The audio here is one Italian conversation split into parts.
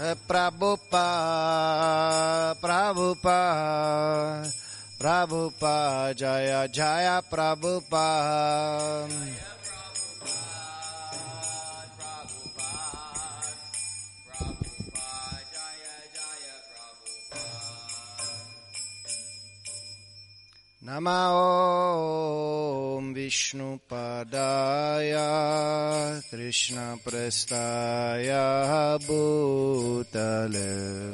Prabhupada, Prabhupada, Prabhupada, Jaya Jaya Prabhupada. Namo Vishnupadaya Krishna Prestaya Bhutale.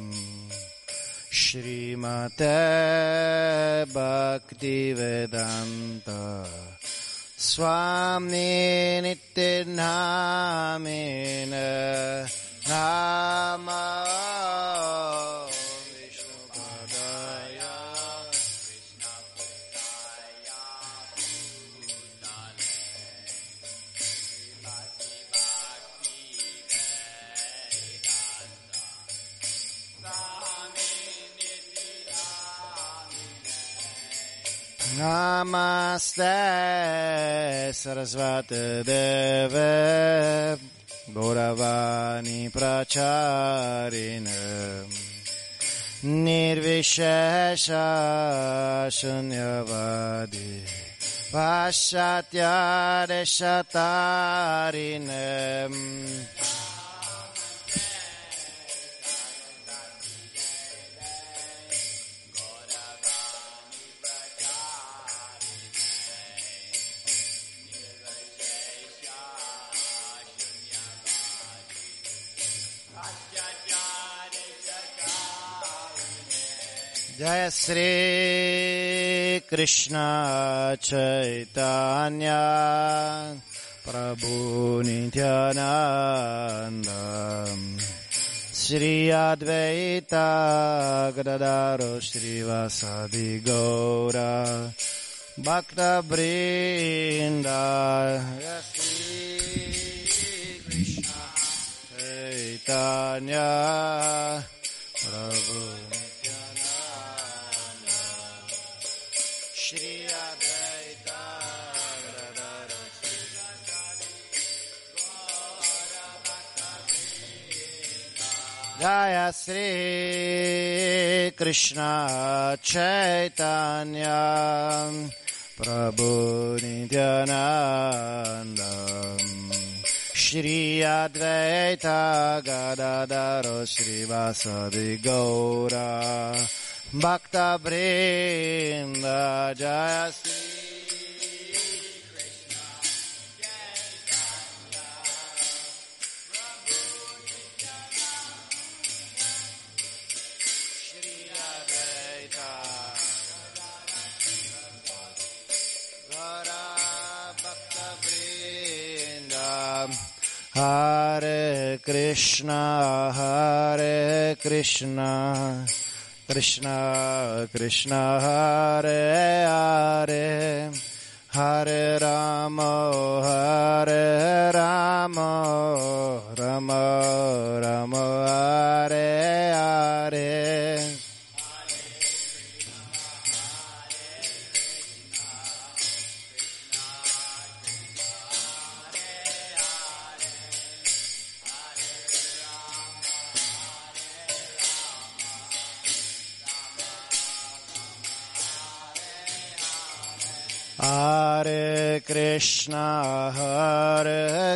Srimate Bhaktivedanta Swami Nityanamina Namaste Sarasvati Deve. Gauravani Pracharine Nirvishesha Shunyavadi. Pashatya Deshatarine Jaya Sri Krishna Chaitanya Prabhu Nityananda Sri Advaita Gadadaro Sri Vasadi Gaura Bhakta Brinda Jaya Jaya Krishna Chaitanya Prabhu Nityananda Shri Advaita Gadadaro Shri Vasadi Gaura Bhakta Brinda Jaya Sri Hare Krishna Hare Krishna. Krishna Krishna Hare Hare. Hare Rama Hare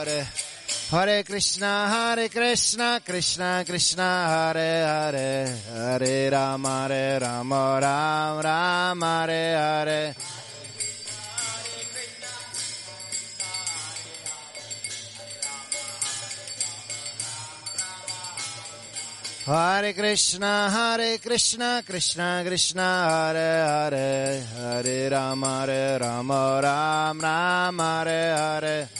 Hare Hare. Krishna, Hare Krishna, Krishna Krishna, Hare Hare, Hare Rama, Hare Rama, Ram Ram, Hare Hare. Hare Krishna, Hare Krishna, Krishna Krishna, Hare Hare, Hare Rama, Hare Rama, Ram Ram, Hare Hare.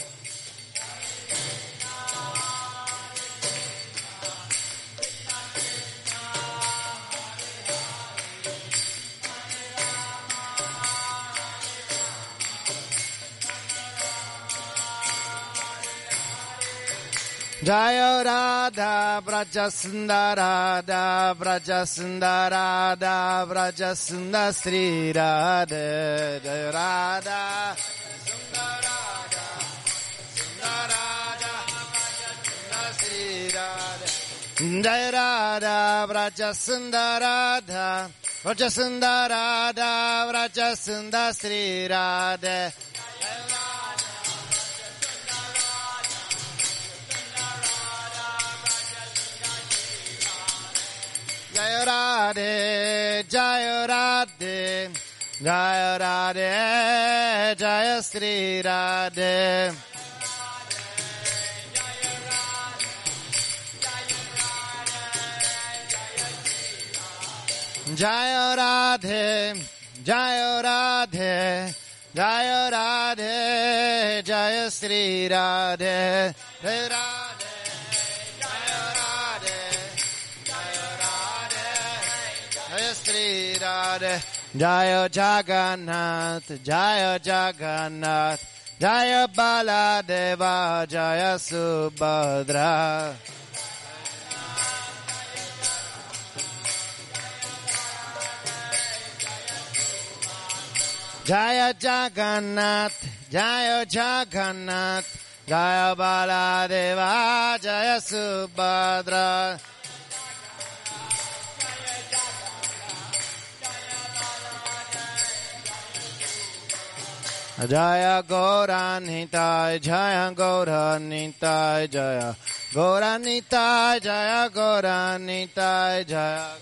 Jaya Radha Braja Sundarada Braja Sundarada Braja Sundar Sri Radha Jaya Radha Sundarada Sundarada Sri Radha Jai Radha Vraja Sundarada Vraja Sundarada Vraja Sundar Sri Radha Jai Radhe Jai Radhe Jai Radhe Jai Sri Radhe Jai Radhe Jai Radhe Jai Radhe Jai Sri Radhe Jai Radhe Jaya Jagannath Jaya Jagannath Jaya Baladeva Jaya Subhadra. Jaya Jagannath Jaya Jagannath Jaya Baladeva Jaya Subhadra Jaya Gauranitai Jaya Gauranitai Jaya Gauranitai Jaya Gauranitai Jaya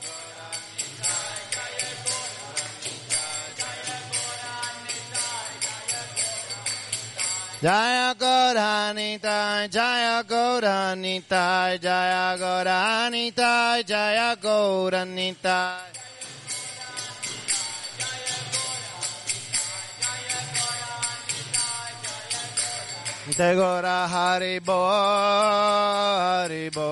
Jaya Gauranitai Jaya Gauranitai Jaya Gauranitai Jaya Gauranitai Gora Hari Bo Hari Bo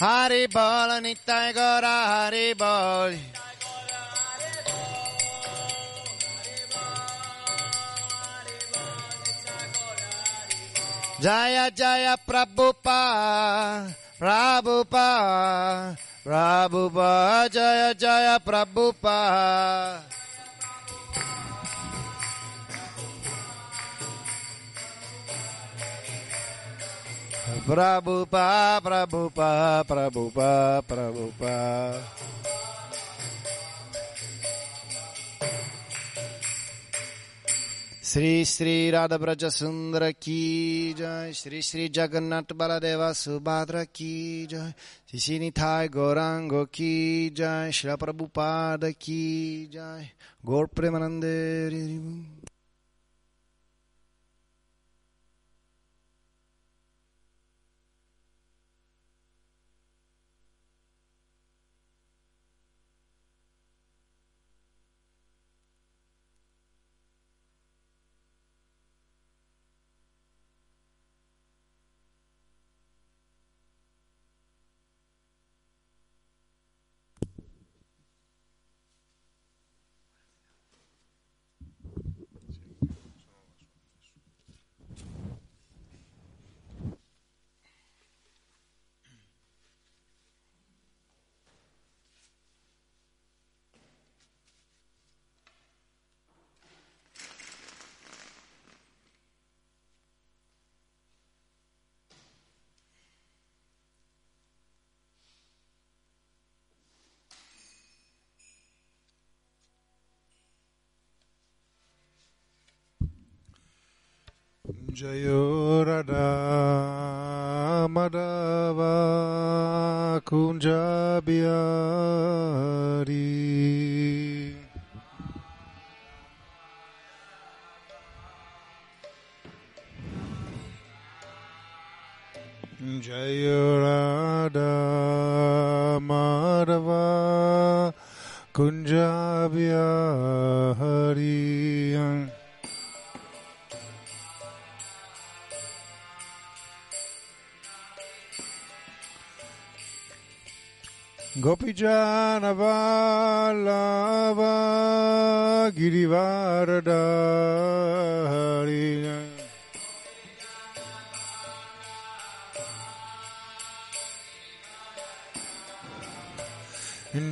Hari Bol Nitai Gora Hari Bol. Jaya Jaya Prabhupada Prabhupada Prabhupada Jaya Jaya Prabhupada Prabhupada Prabhupada Prabhupada Prabhupada Sri Sri Radha Braja Sundara Ki Jai Sri Sri Jagannath Baladeva Subhadra Ki Jai Sri Sri Thai Gorango Ki Jai Shri Prabhupada Ki Jai Gaur Jayo Radha Madhava Kunja Bihari Jayo Radha Madhava Kunja Gopijana Vallava Girivaradari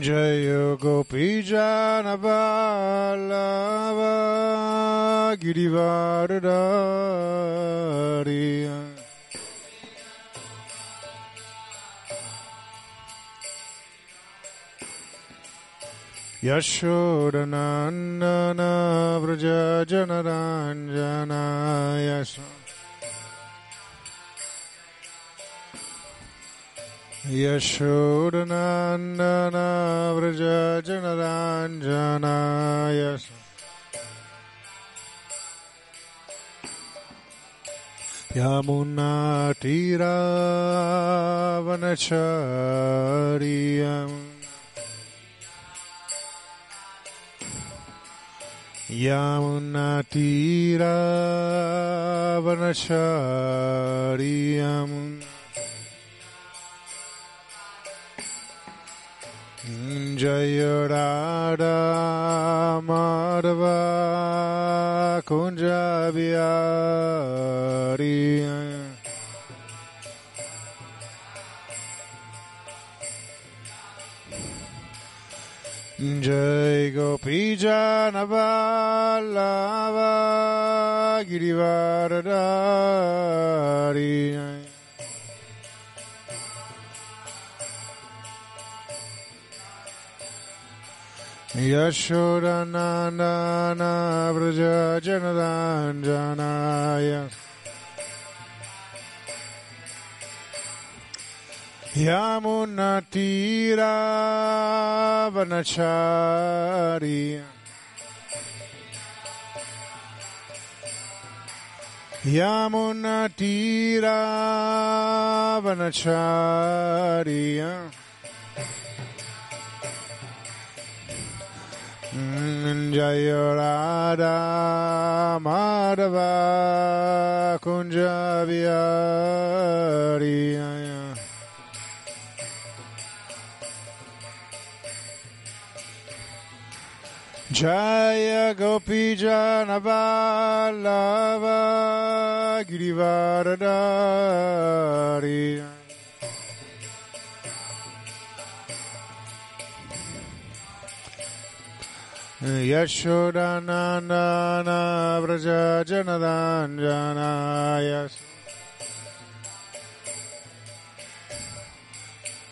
Jaya Gopijana यशोदनन्दन व्रज जनराञ्जनाय यशोदनन्दन व्रज जनराञ्जनाय यमुनाटीरावनचार्यम् यमुनाटीरावनचार्यम् जय Radha Jai Gopijana Vallava Girivardari Yashodanandana Vraja Janadanjanaya Janadanjanaya Vraj जनदाञ्जनाय यमुनतीरावनचारि यमुनतीरावनचार्य जय राधा माधवा कुञ्ज Bihari Jaya Gopi Jana Vallava Girivaradari. Yashodanandana Vraja Janadanjana Yashodanandana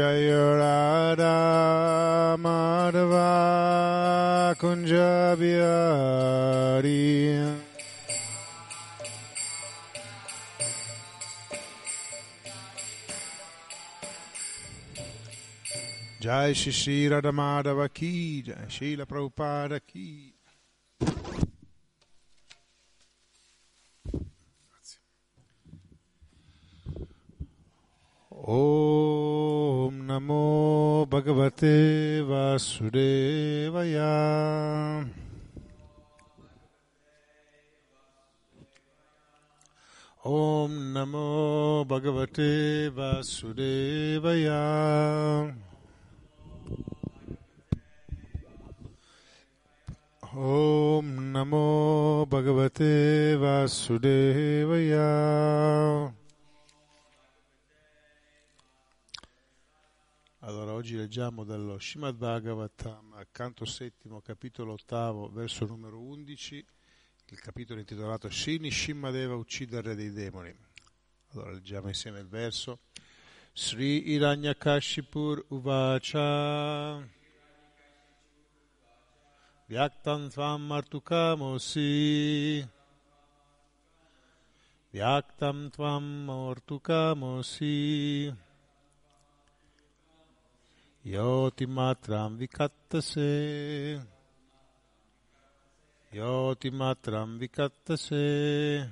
जय राधा माधवा कुञ्ज Bihari Jai Shri Shri Radha Madhava Ki Jai Srila Prabhupada Ki Om Namo Bhagavate Vasudevaya. Om Namo Bhagavate Vasudevaya. Om Namo Bhagavate Allora, oggi leggiamo dallo Srimad Bhagavatam, canto settimo, capitolo ottavo, verso numero 11, il capitolo intitolato Shini Shimadeva uccide il re dei demoni. Allora, leggiamo insieme il verso. Sri Iranyakashipur Uvacha Vyaktam Tvam Martukamosi Vyaktam Tvam Martukamosi Yoti Matram Vikattase. Yoti Matram Vikattase.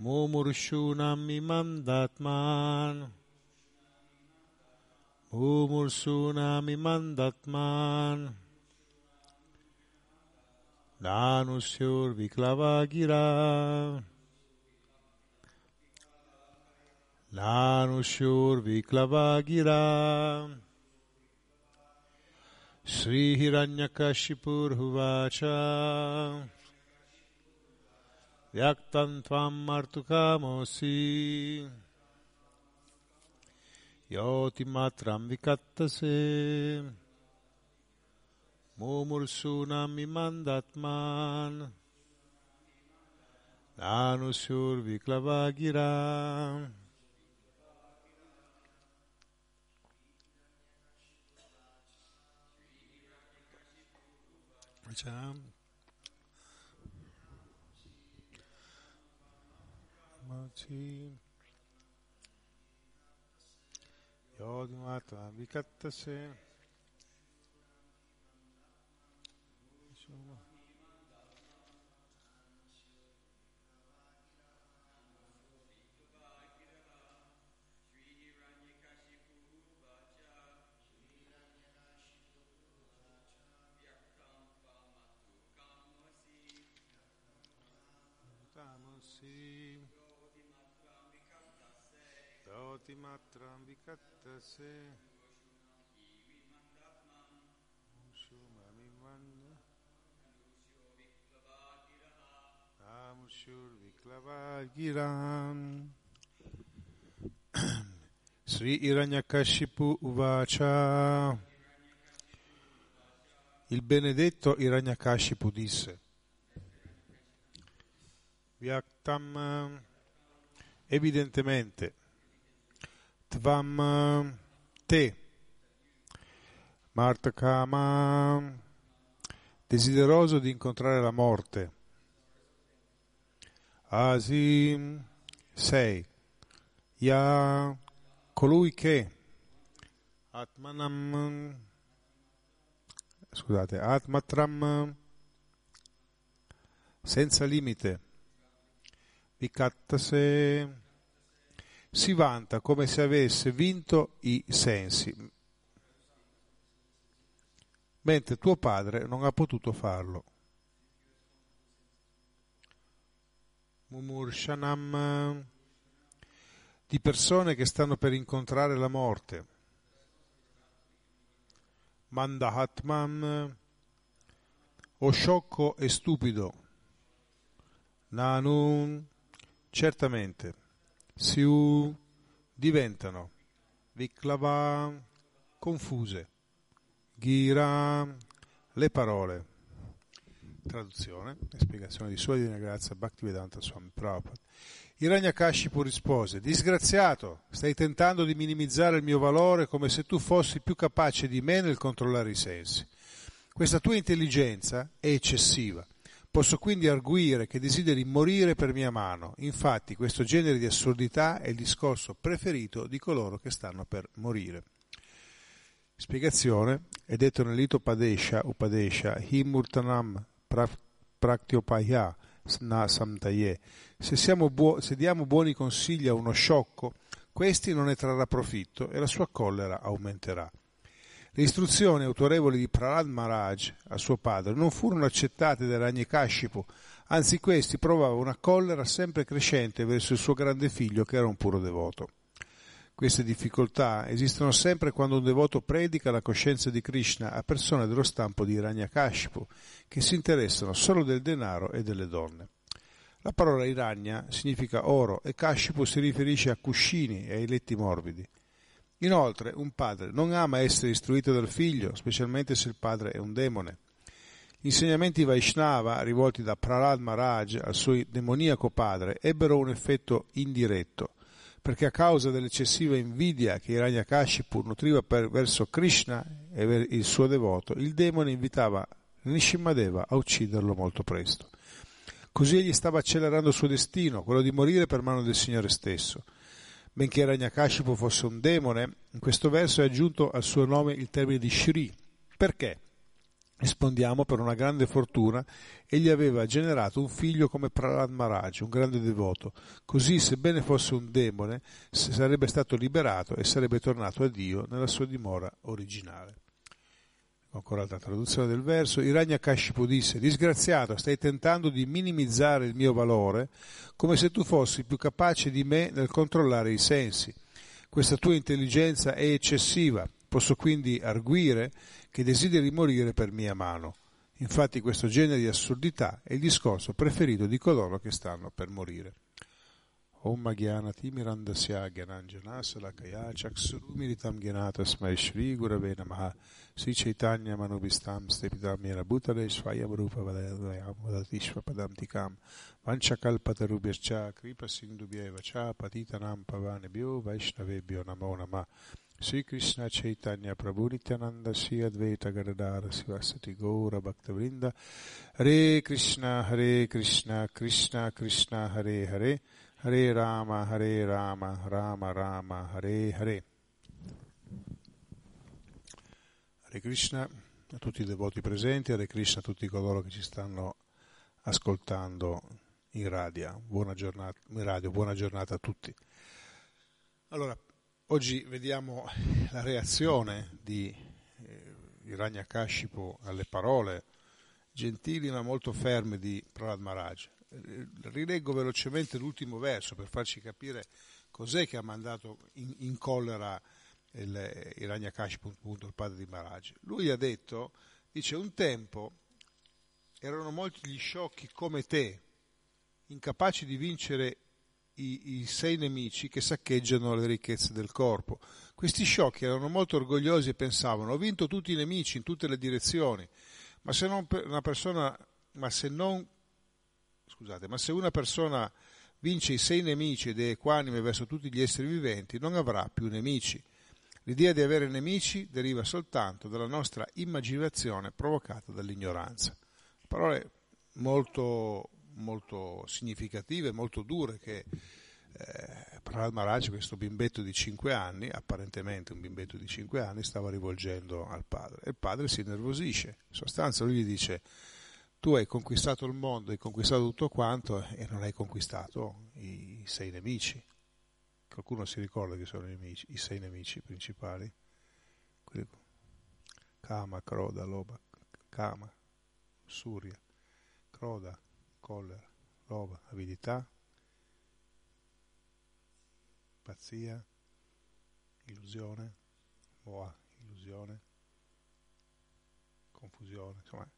Mumurshunam Imandatman. Mumursunam Imandatman Nanushur Viklavagira. Sri Hiranyakashipur Huvacha. Vyaktan Tvam Martukamosi. Yoti Matram Vikattase. Mumursunam Imandatman. Nanushur Viklavagira. Facciamo. Maci. Yodimata vikattase. Shumamimanda. Amushur Viklavagiram. Sri Iranyakashipu Uvacha. Il benedetto Iranyakashipu disse Vyaktam evidentemente Tvam te. Martakama desideroso di incontrare la morte. Asim sei. Ya colui che. Atmanam scusate Atmatram senza limite. Vikattase si vanta come se avesse vinto i sensi, mentre tuo padre non ha potuto farlo. Mumurshanam di persone che stanno per incontrare la morte. Mandahatman o sciocco e stupido. Nanun certamente siu diventano viklava confuse gira le parole. Traduzione e spiegazione di Sua Divina Grazia Bhaktivedanta Swami Prabhupada. Hiranyakashipu rispose disgraziato stai tentando di minimizzare il mio valore come se tu fossi più capace di me nel controllare i sensi. Questa tua intelligenza è eccessiva Posso quindi arguire che desideri morire per mia mano. Infatti questo genere di assurdità è il discorso preferito di coloro che stanno per morire. Spiegazione è detto nell'Ito Padesha Upadesha Himurtanam Praktiopaya Na Samtaye. Se, buo- se diamo buoni consigli a uno sciocco, questi non ne trarrà profitto e la sua collera aumenterà. Le istruzioni autorevoli di Prahlad Maharaj a suo padre non furono accettate da Ranyakashipu, anzi questi provava una collera sempre crescente verso il suo grande figlio che era un puro devoto. Queste difficoltà esistono sempre quando un devoto predica la coscienza di Krishna a persone dello stampo di Ranyakashipu, che si interessano solo del denaro e delle donne. La parola Iranya significa oro e Kashipu si riferisce a cuscini e ai letti morbidi. Inoltre, un padre non ama essere istruito dal figlio, specialmente se il padre è un demone. Gli insegnamenti Vaishnava rivolti da Prahlad Maharaj al suo demoniaco padre ebbero un effetto indiretto, perché a causa dell'eccessiva invidia che Hiranyakashipu nutriva per, verso Krishna e il suo devoto, il demone invitava Nishimadeva a ucciderlo molto presto. Così egli stava accelerando il suo destino, quello di morire per mano del Signore stesso. Benché Ranyakashipu fosse un demone, in questo verso è aggiunto al suo nome il termine di Shri. Perché? Rispondiamo per una grande fortuna, egli aveva generato un figlio come Prahlad Maharaj, un grande devoto. Così, sebbene fosse un demone, sarebbe stato liberato e sarebbe tornato a Dio nella sua dimora originale. Ancora altra traduzione del verso. Hiranyakashipu disse, disgraziato, stai tentando di minimizzare il mio valore come se tu fossi più capace di me nel controllare i sensi. Questa tua intelligenza è eccessiva, posso quindi arguire che desideri morire per mia mano. Infatti questo genere di assurdità è il discorso preferito di coloro che stanno per morire. Om Gyana Timirandasya Gyananjana Salakaya Chaksurumiritam Gyanata Smai Shri Gurave Namaha. Sri Chaitanya Manubhistam Stepitam Yena Bhutale Svayam Rupa Vadayam Vadatishva Padam Tikam. Vanchakalpatarubhyascha Kripa Sindubhyeva Cha Patitanam Pavanebhyo Vaishnavebhyo Namo Namah Sri Krishna Chaitanya Prabhu Nityananda Sri Advaita Hare Rama, Hare Rama, Rama Rama, Hare Hare. Hare Krishna a tutti i devoti presenti, Hare Krishna a tutti coloro che ci stanno ascoltando in radio. Buona giornata, radio, buona giornata a tutti. Allora, oggi vediamo la reazione di eh, Hiranyakashipu alle parole gentili ma molto ferme di Prahlad Maharaj rileggo velocemente l'ultimo verso per farci capire cos'è che ha mandato in, in collera il, Hiranyakash, appunto, il padre di Maharaj. Lui ha detto, dice, un tempo erano molti gli sciocchi come te, incapaci di vincere i, i, sei nemici che saccheggiano le ricchezze del corpo. Questi sciocchi erano molto orgogliosi e pensavano, ho vinto tutti i nemici in tutte le direzioni, ma se non, una persona, ma se non scusate, ma se una persona vince i sei nemici ed è equanime verso tutti gli esseri viventi, non avrà più nemici. L'idea di avere nemici deriva soltanto dalla nostra immaginazione provocata dall'ignoranza. Parole molto, molto significative, molto dure che eh, Prahlad Maharaj, questo bimbetto di 5 anni, apparentemente un bimbetto di 5 anni, stava rivolgendo al padre. E il padre si nervosisce. In sostanza lui gli dice tu hai conquistato il mondo, hai conquistato tutto quanto e non hai conquistato i sei nemici. Qualcuno si ricorda che sono i, nemici, i sei nemici principali? Kama, Kroda, Loba, Kama, Surya, Kroda, collera, Loba, avidità, pazzia, illusione, Moa, illusione, confusione, insomma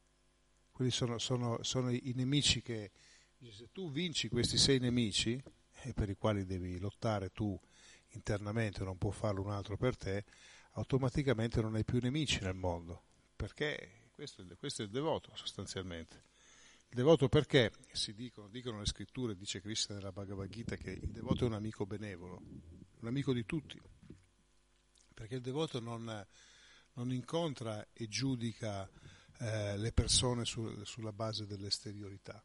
quelli sono, sono, sono i, nemici che, se tu vinci questi sei nemici, eh, per i quali devi lottare tu internamente, non può farlo un altro per te, automaticamente non hai più nemici nel mondo, perché questo, questo è il devoto sostanzialmente. Il devoto perché? Si dicono, dicono le scritture, dice Krishna nella Bhagavad Gita, che il devoto è un amico benevolo, un amico di tutti, perché il devoto non, non incontra e giudica eh, le persone su, sulla base dell'esteriorità,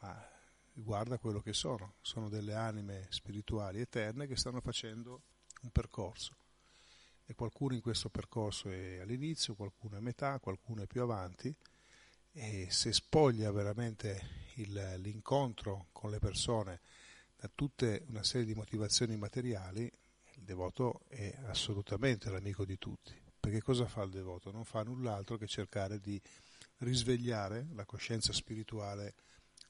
ma guarda quello che sono, sono delle anime spirituali eterne che stanno facendo un percorso. E qualcuno in questo percorso è all'inizio, qualcuno è a metà, qualcuno è più avanti. E se spoglia veramente il, l'incontro con le persone da tutte una serie di motivazioni materiali, il devoto è assolutamente l'amico di tutti. Perché cosa fa il devoto? Non fa null'altro che cercare di risvegliare la coscienza spirituale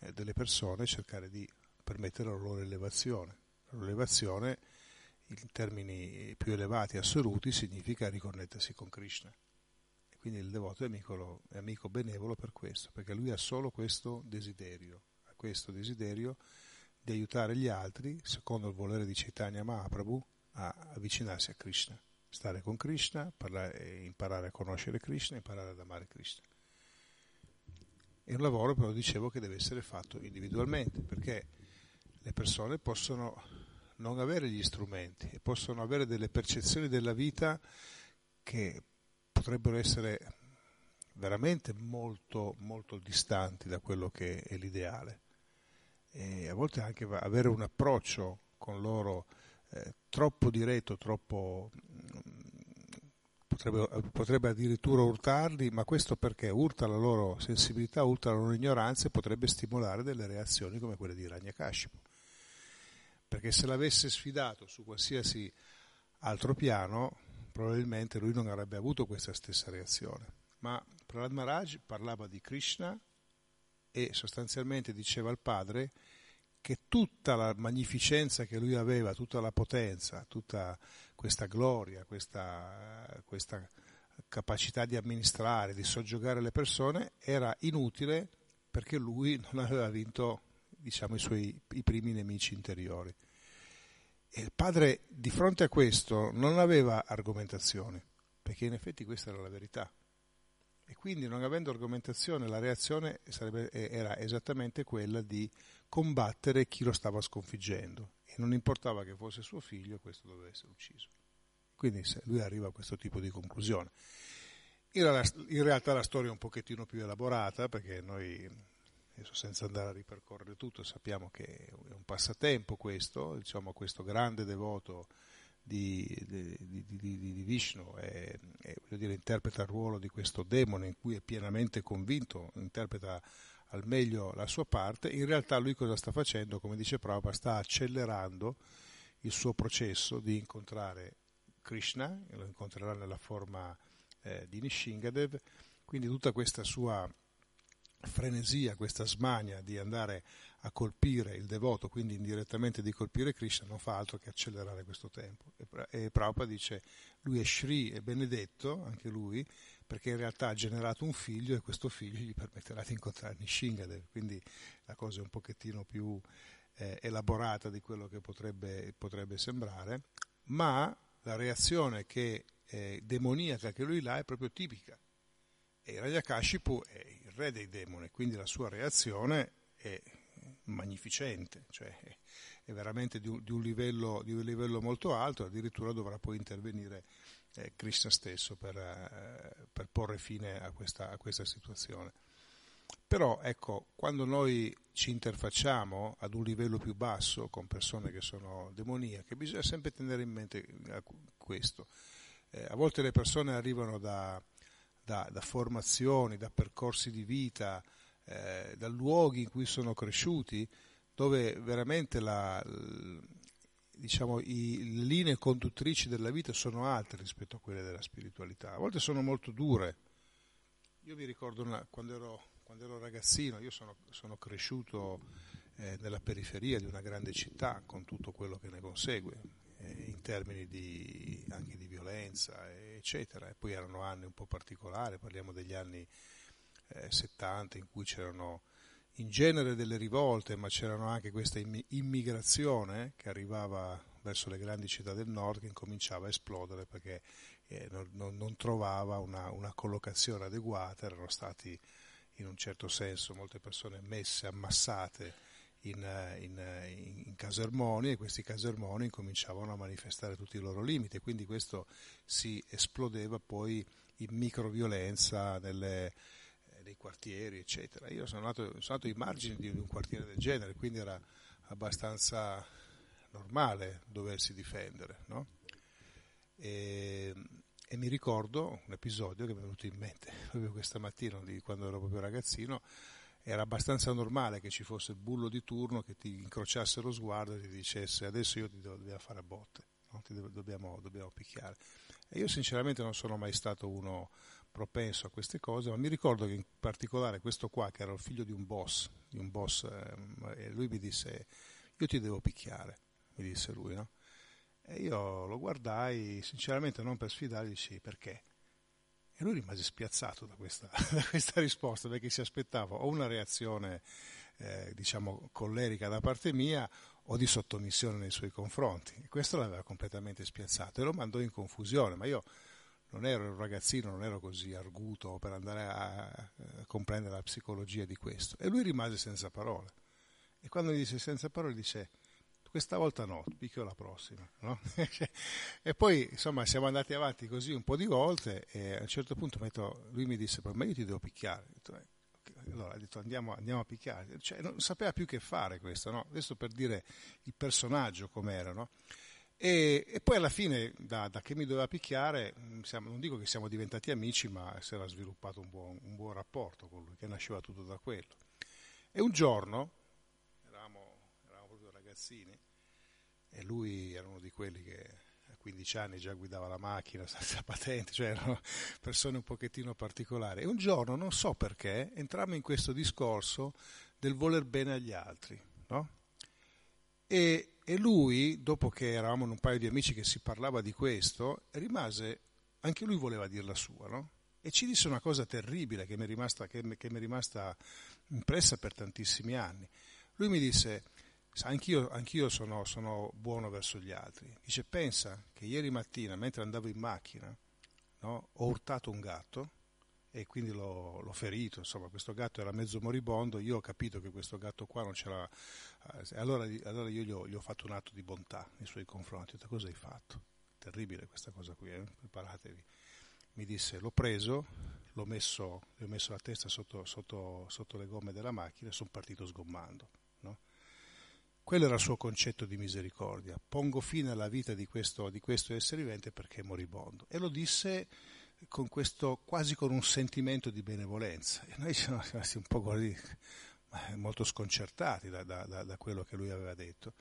eh, delle persone, cercare di permettere la loro elevazione. La loro elevazione, in termini più elevati assoluti, significa riconnettersi con Krishna. E quindi il devoto è amico, è amico benevolo per questo, perché lui ha solo questo desiderio, ha questo desiderio di aiutare gli altri, secondo il volere di Chaitanya Mahaprabhu, a avvicinarsi a Krishna stare con Krishna, parlare, imparare a conoscere Krishna, imparare ad amare Krishna. È un lavoro, però, dicevo, che deve essere fatto individualmente, perché le persone possono non avere gli strumenti e possono avere delle percezioni della vita che potrebbero essere veramente molto, molto distanti da quello che è l'ideale. E a volte anche avere un approccio con loro eh, troppo diretto, troppo potrebbe, potrebbe, addirittura urtarli, ma questo perché urta la loro sensibilità, urta la loro ignoranza e potrebbe stimolare delle reazioni come quelle di Ragnakashipu. Perché se l'avesse sfidato su qualsiasi altro piano, probabilmente lui non avrebbe avuto questa stessa reazione. Ma Prahlad Maharaj parlava di Krishna e sostanzialmente diceva al padre che tutta la magnificenza che lui aveva, tutta la potenza, tutta questa gloria, questa, questa capacità di amministrare, di soggiogare le persone, era inutile perché lui non aveva vinto diciamo, i suoi i primi nemici interiori. E il padre di fronte a questo non aveva argomentazioni, perché in effetti questa era la verità. E quindi non avendo argomentazione la reazione sarebbe, era esattamente quella di combattere chi lo stava sconfiggendo e non importava che fosse suo figlio, questo doveva essere ucciso. Quindi lui arriva a questo tipo di conclusione. In realtà la storia è un pochettino più elaborata perché noi, adesso senza andare a ripercorrere tutto, sappiamo che è un passatempo questo, diciamo questo grande devoto di, di, di, di Vishnu e, e, dire, interpreta il ruolo di questo demone in cui è pienamente convinto, interpreta al meglio la sua parte, in realtà lui cosa sta facendo? Come dice Prabhupada, sta accelerando il suo processo di incontrare Krishna, lo incontrerà nella forma eh, di Nishingadev, quindi tutta questa sua frenesia, questa smania di andare a colpire il devoto, quindi indirettamente di colpire Krishna, non fa altro che accelerare questo tempo. E, Prabhupada dice, lui è Sri, è benedetto, anche lui, perché in realtà ha generato un figlio e questo figlio gli permetterà di incontrare Nishingadev, quindi la cosa è un pochettino più eh, elaborata di quello che potrebbe, potrebbe, sembrare, ma la reazione che eh, demoniaca che lui ha è proprio tipica. E Rajakashipu è il re dei demoni, quindi la sua reazione è magnificente, cioè è veramente di un, di, un livello, di un, livello, molto alto, addirittura dovrà poi intervenire eh, Krishna stesso per, eh, per, porre fine a questa, a questa situazione. Però ecco, quando noi ci interfacciamo ad un livello più basso con persone che sono demoniache, bisogna sempre tenere in mente eh, questo. Eh, a volte le persone arrivano da, da, da formazioni, da percorsi di vita, eh, da luoghi in cui sono cresciuti, dove veramente la, diciamo, i, le linee conduttrici della vita sono altre rispetto a quelle della spiritualità. A volte sono molto dure. Io mi ricordo una, quando, ero, quando, ero, ragazzino, io sono, sono cresciuto eh, nella periferia di una grande città con tutto quello che ne consegue, eh, in termini di, anche di violenza, eccetera. E poi erano anni un po' particolari, parliamo degli anni eh, 70 in cui c'erano in genere delle rivolte, ma c'erano anche questa immigrazione che arrivava verso le grandi città del nord che incominciava a esplodere perché eh, non, non, trovava una, una, collocazione adeguata, erano stati in un certo senso molte persone messe, ammassate in, in, in casermoni e questi casermoni incominciavano a manifestare tutti i loro limiti e quindi questo si esplodeva poi in microviolenza nelle dei quartieri, eccetera. Io sono nato, sono nato ai margini di un quartiere del genere, quindi era abbastanza normale doversi difendere. No? E, e, mi ricordo un episodio che mi è venuto in mente proprio questa mattina, quando ero proprio ragazzino, era abbastanza normale che ci fosse il bullo di turno che ti incrociasse lo sguardo e ti dicesse adesso io ti devo, dobbiamo fare a botte, no? ti dobbiamo, dobbiamo picchiare. E io sinceramente non sono mai stato uno propenso a queste cose, ma mi ricordo che in particolare questo qua, che era il figlio di un boss, di un boss eh, lui mi disse, io ti devo picchiare, mi disse lui, no? E io lo guardai, sinceramente non per sfidare, dici perché? E lui rimase spiazzato da questa, da questa risposta, perché si aspettava o una reazione, eh, diciamo, collerica da parte mia o di sottomissione nei suoi confronti. E questo l'aveva completamente spiazzato e lo mandò in confusione, ma io non ero un ragazzino, non ero così arguto per andare a, a, comprendere la psicologia di questo. E lui rimase senza parole. E quando gli disse senza parole, dice questa volta no, picchio la prossima. No? e poi insomma siamo andati avanti così un po' di volte e a un certo punto lui mi disse ma io ti devo picchiare. Detto, eh, allora ha detto andiamo, andiamo, a picchiare. Cioè, non sapeva più che fare questo, no? Adesso per dire il personaggio com'era, no? E, e, poi alla fine, da, da, che mi doveva picchiare, mm, siamo, non dico che siamo diventati amici, ma si era sviluppato un buon, un buon, rapporto con lui, che nasceva tutto da quello. E un giorno, eravamo, eravamo proprio ragazzini, e lui era uno di quelli che, 15 anni già guidava la macchina senza patente, cioè erano persone un pochettino particolari. E un giorno, non so perché, entrammo in questo discorso del voler bene agli altri, no? E, e lui, dopo che eravamo in un paio di amici che si parlava di questo, rimase, anche lui voleva dire la sua, no? E ci disse una cosa terribile che mi è rimasta, che, che mi è rimasta impressa per tantissimi anni. Lui mi disse, anch'io, anch'io sono, sono, buono verso gli altri. Dice, pensa che ieri mattina, mentre andavo in macchina, no, ho urtato un gatto e quindi l'ho, l'ho, ferito, insomma questo gatto era mezzo moribondo, io ho capito che questo gatto qua non c'era, eh, allora, allora io gli ho, gli ho, fatto un atto di bontà nei suoi confronti, ho detto cosa hai fatto? Terribile questa cosa qui, eh? preparatevi. Mi disse l'ho preso, l'ho messo, gli ho messo la testa sotto, sotto, sotto le gomme della macchina e sono partito sgommando. No? Quello era il suo concetto di misericordia. Pongo fine alla vita di questo, di questo essere vivente perché è moribondo. E lo disse con questo, quasi con un sentimento di benevolenza. E noi siamo rimasti un po' guardi, molto sconcertati da, da, da, quello che lui aveva detto.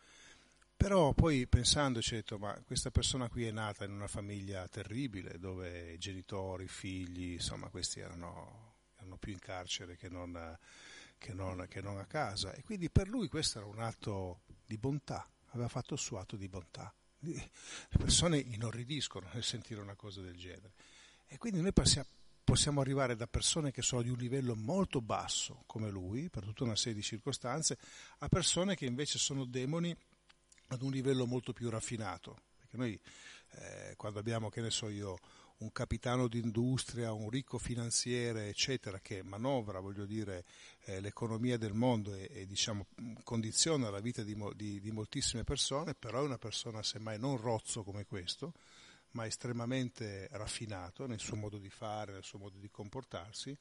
Però poi pensandoci ho detto, ma questa persona qui è nata in una famiglia terribile, dove i genitori, i figli, insomma, questi erano, erano più in carcere che non, che, non, che non a casa. E quindi per lui questo era un atto di bontà, aveva fatto il suo atto di bontà. Le persone inorridiscono nel sentire una cosa del genere. E quindi noi possiamo arrivare da persone che sono di un livello molto basso, come lui, per tutta una serie di circostanze, a persone che invece sono demoni ad un livello molto più raffinato. Perché noi, eh, quando abbiamo, che ne so io, un capitano d'industria, un ricco finanziere, eccetera, che manovra, voglio dire, eh, l'economia del mondo e, e diciamo, condiziona la vita di, di, di moltissime persone, però è una persona semmai non rozzo come questo, ma estremamente raffinato nel suo modo di fare, nel suo modo di comportarsi,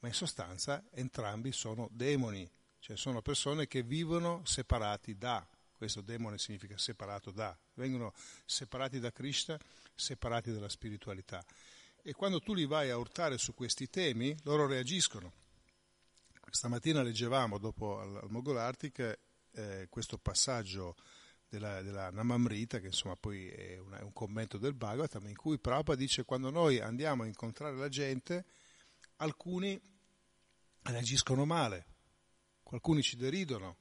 ma in sostanza entrambi sono demoni, cioè sono persone che vivono separati da, questo demone significa separato da, vengono separati da Krishna, separati dalla spiritualità. E quando tu li vai a urtare su questi temi, loro reagiscono. Stamattina leggevamo, dopo al, al Mogolartic, eh, questo passaggio della, della Namamrita, che insomma poi è, una, è, un commento del Bhagavatam, in cui Prabhupada dice quando noi andiamo a incontrare la gente, alcuni reagiscono male, alcuni ci deridono,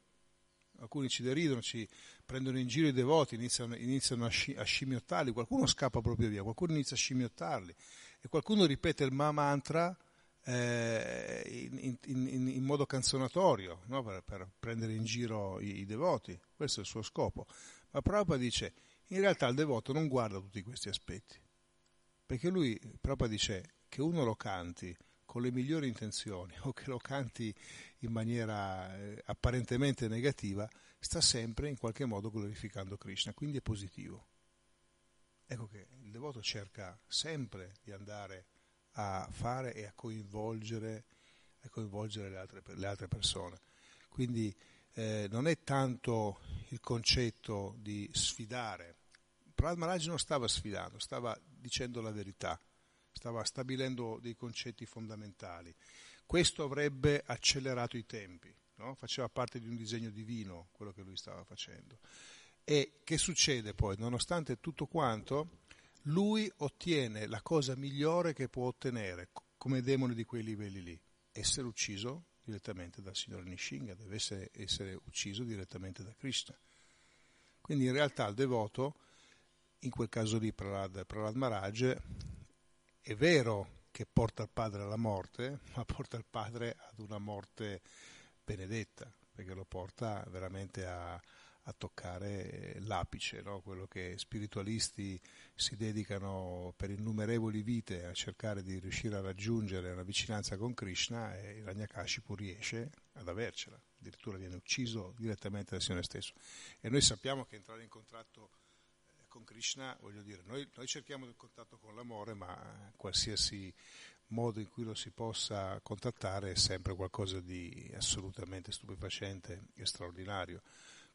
alcuni ci deridono, ci prendono in giro i devoti, iniziano, iniziano a, sci, a, scimmiottarli, qualcuno scappa proprio via, qualcuno inizia a scimmiottarli e qualcuno ripete il Ma mantra eh, in, in, in, modo canzonatorio, no? per, per, prendere in giro i, i, devoti, questo è il suo scopo. Ma Prabhupada dice, in realtà il devoto non guarda tutti questi aspetti, perché lui, Prabhupada dice, che uno lo canti con le migliori intenzioni o che lo canti in maniera eh, apparentemente negativa, sta sempre in qualche modo glorificando Krishna, quindi è positivo. Ecco che il devoto cerca sempre di andare a fare e a coinvolgere, a coinvolgere le, altre, le, altre, persone. Quindi eh, non è tanto il concetto di sfidare. Prahlad Maharaj non stava sfidando, stava dicendo la verità, stava stabilendo dei concetti fondamentali. Questo avrebbe accelerato i tempi, no? faceva parte di un disegno divino quello che lui stava facendo. E che succede poi? Nonostante tutto quanto, lui ottiene la cosa migliore che può ottenere come demone di quei livelli lì, essere ucciso direttamente dal signore Nishinga, deve essere, essere ucciso direttamente da Krishna. Quindi in realtà il devoto, in quel caso lì Prahlad, Prahlad Maharaj, è vero che porta il padre alla morte, ma porta il padre ad una morte benedetta, perché lo porta veramente a, a toccare l'apice, no? quello che spiritualisti si dedicano per innumerevoli vite a cercare di riuscire a raggiungere una vicinanza con Krishna e il Ranyakashipu riesce ad avercela, addirittura viene ucciso direttamente dal Signore stesso. E noi sappiamo che entrare in contatto eh, con Krishna, voglio dire, noi, noi cerchiamo il contatto con l'amore, ma qualsiasi modo in cui lo si possa contattare è sempre qualcosa di assolutamente stupefacente e straordinario.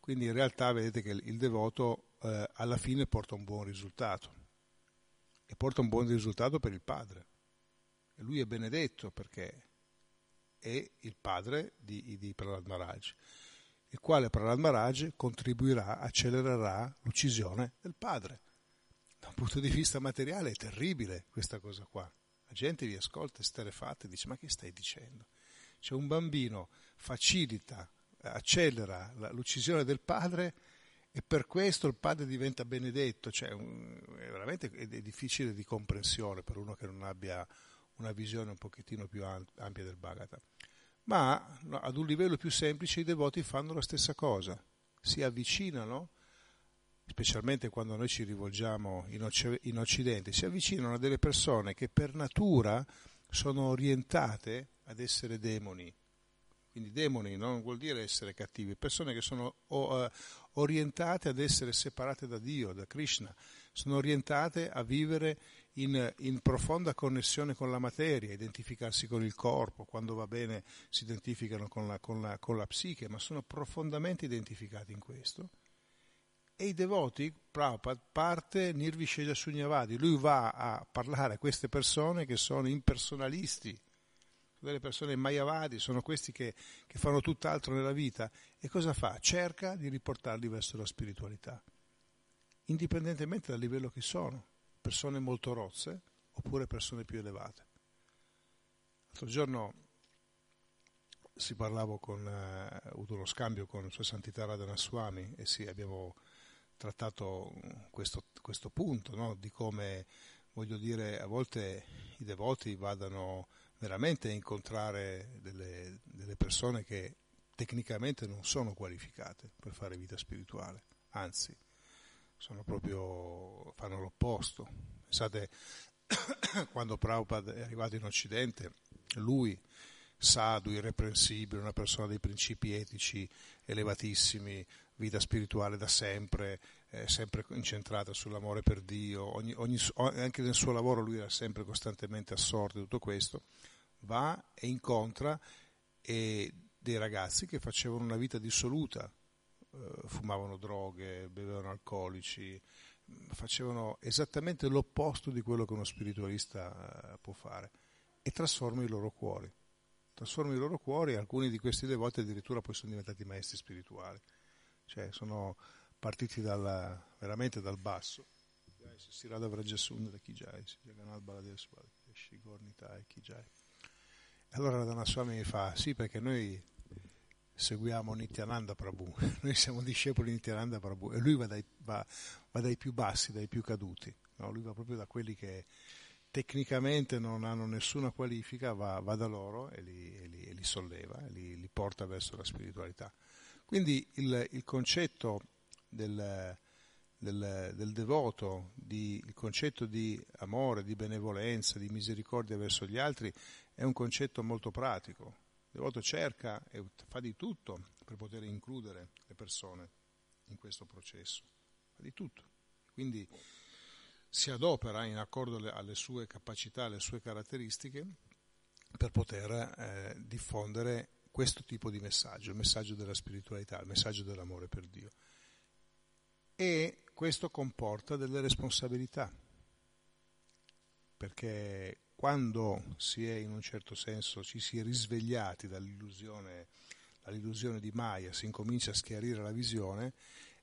Quindi in realtà vedete che il devoto eh, alla fine porta un buon risultato e porta un buon risultato per il padre. E lui è benedetto perché è il padre di, di Prahlad Maharaj, il quale Prahlad Maharaj contribuirà, accelererà l'uccisione del padre. punto di vista materiale è terribile questa cosa qua. La gente vi ascolta esterefatta e dice ma che stai dicendo? Cioè un bambino facilita, accelera l'uccisione del padre e per questo il padre diventa benedetto, cioè è veramente è difficile di comprensione per uno che non abbia una visione un pochettino più ampia del Bhagavatam. Ma ad un livello più semplice i devoti fanno la stessa cosa, si avvicinano, specialmente quando noi ci rivolgiamo in Occidente, si avvicinano a delle persone che per natura sono orientate ad essere demoni. Quindi demoni non vuol dire essere cattivi, persone che sono uh, orientate ad essere separate da Dio, da Krishna, sono orientate a vivere in, in, profonda connessione con la materia, identificarsi con il corpo, quando va bene si identificano con la, con la, con la psiche, ma sono profondamente identificati in questo. E i devoti, Prabhupada parte Nirvishesha Sunyavadi, lui va a parlare a queste persone che sono impersonalisti, delle persone mayavadi, sono questi che, che fanno tutt'altro nella vita. E cosa fa? Cerca di riportarli verso la spiritualità, indipendentemente dal livello che sono persone molto rozze oppure persone più elevate. L'altro giorno si parlavo con, eh, ho avuto uno scambio con Sua Santità Radhana Swami e sì, abbiamo trattato questo, questo punto no? di come, voglio dire, a volte i devoti vadano veramente incontrare delle, delle persone che tecnicamente non sono qualificate per fare vita spirituale, anzi sono proprio, fanno l'opposto. Pensate, quando Prabhupada è arrivato in Occidente, lui, sadhu, irreprensibile, una persona dei principi etici elevatissimi, vita spirituale da sempre, eh, sempre incentrata sull'amore per Dio, ogni, ogni, anche nel suo lavoro lui era sempre costantemente assorto in tutto questo, va e incontra e dei ragazzi che facevano una vita dissoluta, eh, fumavano droghe, bevevano alcolici, facevano esattamente l'opposto di quello che uno spiritualista eh, può fare e trasforma i loro cuori. Trasforma i loro cuori alcuni di questi devoti addirittura poi sono diventati maestri spirituali. Cioè sono partiti dal, veramente dal basso. Allora Radhana Swami mi fa, sì perché noi seguiamo Nityananda Prabhu, noi siamo discepoli di Nityananda Prabhu e lui va dai, va, va dai più bassi, dai più caduti, no? lui va proprio da quelli che tecnicamente non hanno nessuna qualifica, va, va da loro e li, e li, e li solleva, e li, li, porta verso la spiritualità. Quindi il, il concetto del, del, del devoto, di, il concetto di amore, di benevolenza, di misericordia verso gli altri è un concetto molto pratico, devoto cerca e fa di tutto per poter includere le persone in questo processo, fa di tutto. Quindi si adopera in accordo alle sue capacità, alle sue caratteristiche per poter eh, diffondere questo tipo di messaggio, il messaggio della spiritualità, il messaggio dell'amore per Dio. E questo comporta delle responsabilità, perché quando si è in un certo senso, ci si è risvegliati dall'illusione, dall'illusione di Maya, si incomincia a schiarire la visione,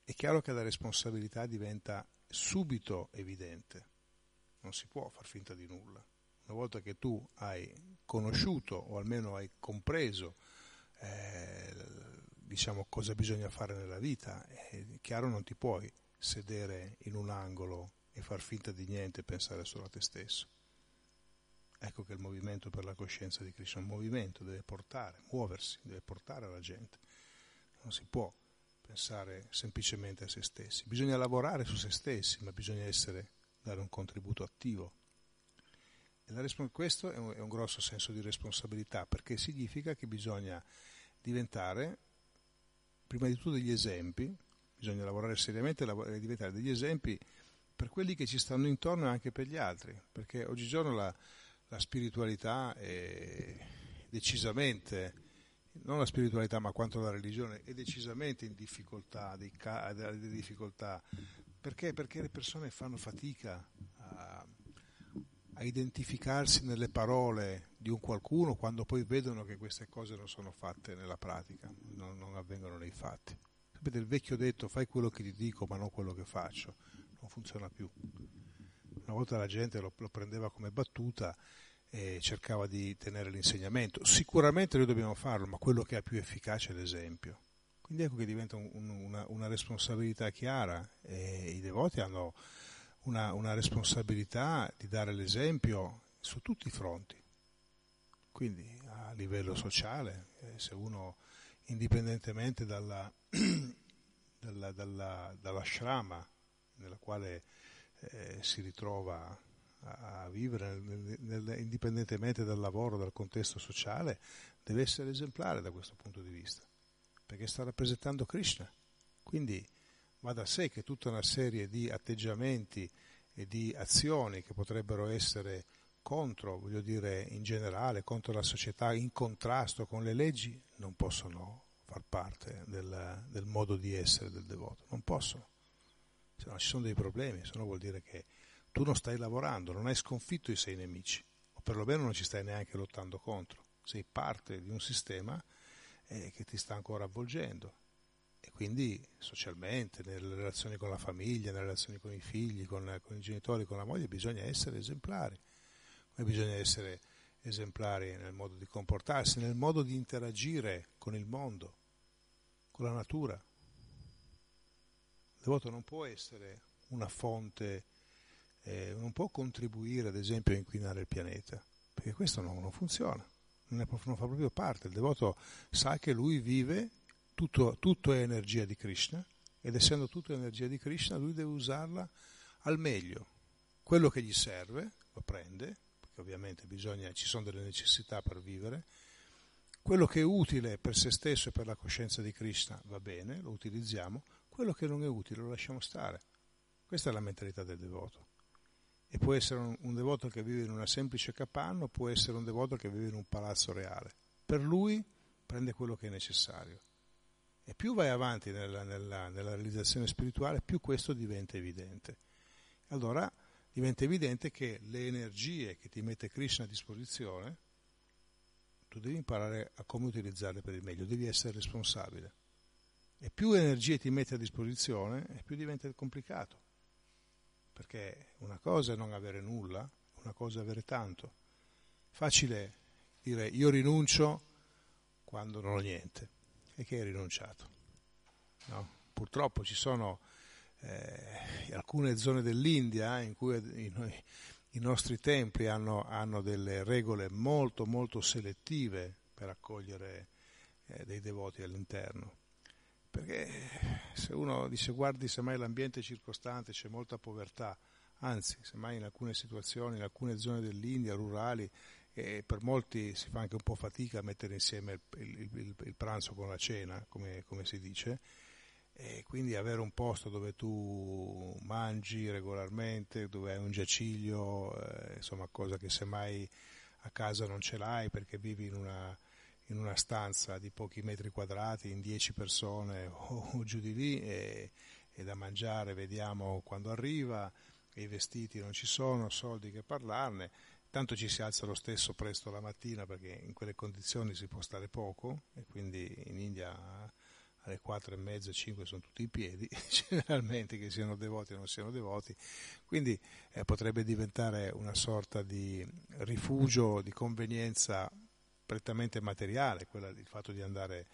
è chiaro che la responsabilità diventa subito evidente. Non si può far finta di nulla. Una volta che tu hai conosciuto o almeno hai compreso eh, diciamo, cosa bisogna fare nella vita, è chiaro non ti puoi sedere in un angolo e far finta di niente e pensare solo a te stesso. Ecco che il movimento per la coscienza di Krishna è un movimento, deve portare, muoversi, deve portare la gente. Non si può pensare semplicemente a se stessi. Bisogna lavorare su se stessi, ma bisogna essere, dare un contributo attivo. E questo è un, è un grosso senso di responsabilità, perché significa che bisogna diventare, prima di tutto, degli esempi, bisogna lavorare seriamente e diventare degli esempi per quelli che ci stanno intorno e anche per gli altri, perché oggigiorno la, la spiritualità è decisamente, non la spiritualità ma quanto la religione, è decisamente in difficoltà, delle difficoltà. Perché? Perché le persone fanno fatica a identificarsi nelle parole di un qualcuno quando poi vedono che queste cose non sono fatte nella pratica, non, non avvengono nei fatti. Sapete il vecchio detto fai quello che ti dico ma non quello che faccio, non funziona più Una volta la gente lo, lo prendeva come battuta e cercava di tenere l'insegnamento. Sicuramente noi dobbiamo farlo, ma quello che ha più efficace è l'esempio. Quindi ecco che diventa un, una, una, responsabilità chiara e i devoti hanno una, una responsabilità di dare l'esempio su tutti i fronti. Quindi a livello sociale, eh, se uno indipendentemente dalla, dalla, dalla, dalla shrama nella quale eh, si ritrova a, a vivere, nel, nel, indipendentemente dal lavoro, dal contesto sociale, deve essere esemplare da questo punto di vista, perché sta rappresentando Krishna. Quindi va da sé che tutta una serie di atteggiamenti e di azioni che potrebbero essere contro, voglio dire, in generale, contro la società, in contrasto con le leggi, non possono far parte del, del modo di essere del devoto, non possono. Se no ci sono dei problemi, se no vuol dire che tu non stai lavorando, non hai sconfitto i sei nemici, o perlomeno non ci stai neanche lottando contro, sei parte di un sistema eh, che ti sta ancora avvolgendo. Quindi socialmente, nelle relazioni con la famiglia, nelle relazioni con i figli, con, con i genitori, con la moglie, bisogna essere esemplari come bisogna essere esemplari nel modo di comportarsi, nel modo di interagire con il mondo, con la natura. Il devoto non può essere una fonte, eh, non può contribuire ad esempio a inquinare il pianeta, perché questo non, non funziona, non, è, non, fa proprio parte. Il devoto sa che lui vive, tutto, tutto è energia di Krishna, ed essendo tutto energia di Krishna, lui deve usarla al meglio. Quello che gli serve lo prende, perché ovviamente bisogna, ci sono delle necessità per vivere. Quello che è utile per se stesso e per la coscienza di Krishna va bene, lo utilizziamo, quello che non è utile lo lasciamo stare. Questa è la mentalità del devoto. E può essere un, un devoto che vive in una semplice capanna, può essere un devoto che vive in un palazzo reale. Per lui prende quello che è necessario. E più vai avanti nella, nella, nella realizzazione spirituale, più questo diventa evidente. Allora diventa evidente che le energie che ti mette Krishna a disposizione, tu devi imparare a come utilizzarle per il meglio, devi essere responsabile. E più energie ti mette a disposizione, più diventa complicato. Perché una cosa è non avere nulla, una cosa è avere tanto. Facile dire io rinuncio quando non ho niente. E che hai rinunciato? No? Purtroppo ci sono eh, alcune zone dell'India in cui i, i nostri templi hanno, hanno, delle regole molto molto selettive per accogliere eh, dei devoti all'interno. Perché se uno dice guardi semmai l'ambiente circostante c'è molta povertà, anzi semmai in alcune situazioni, in alcune zone dell'India rurali, e per molti si fa anche un po' fatica a mettere insieme il, il, il, pranzo con la cena, come, come si dice, e quindi avere un posto dove tu mangi regolarmente, dove hai un giaciglio, eh, insomma cosa che semmai a casa non ce l'hai perché vivi in una, in una stanza di pochi metri quadrati, in dieci persone o, o giù di lì e, e, da mangiare vediamo quando arriva, e i vestiti non ci sono, soldi che parlarne, tanto ci si alza lo stesso presto la mattina perché in quelle condizioni si può stare poco e quindi in India alle 4 e mezza, 5 sono tutti in piedi, generalmente che siano devoti o non siano devoti, quindi eh, potrebbe diventare una sorta di rifugio, di convenienza prettamente materiale, quella, il fatto di andare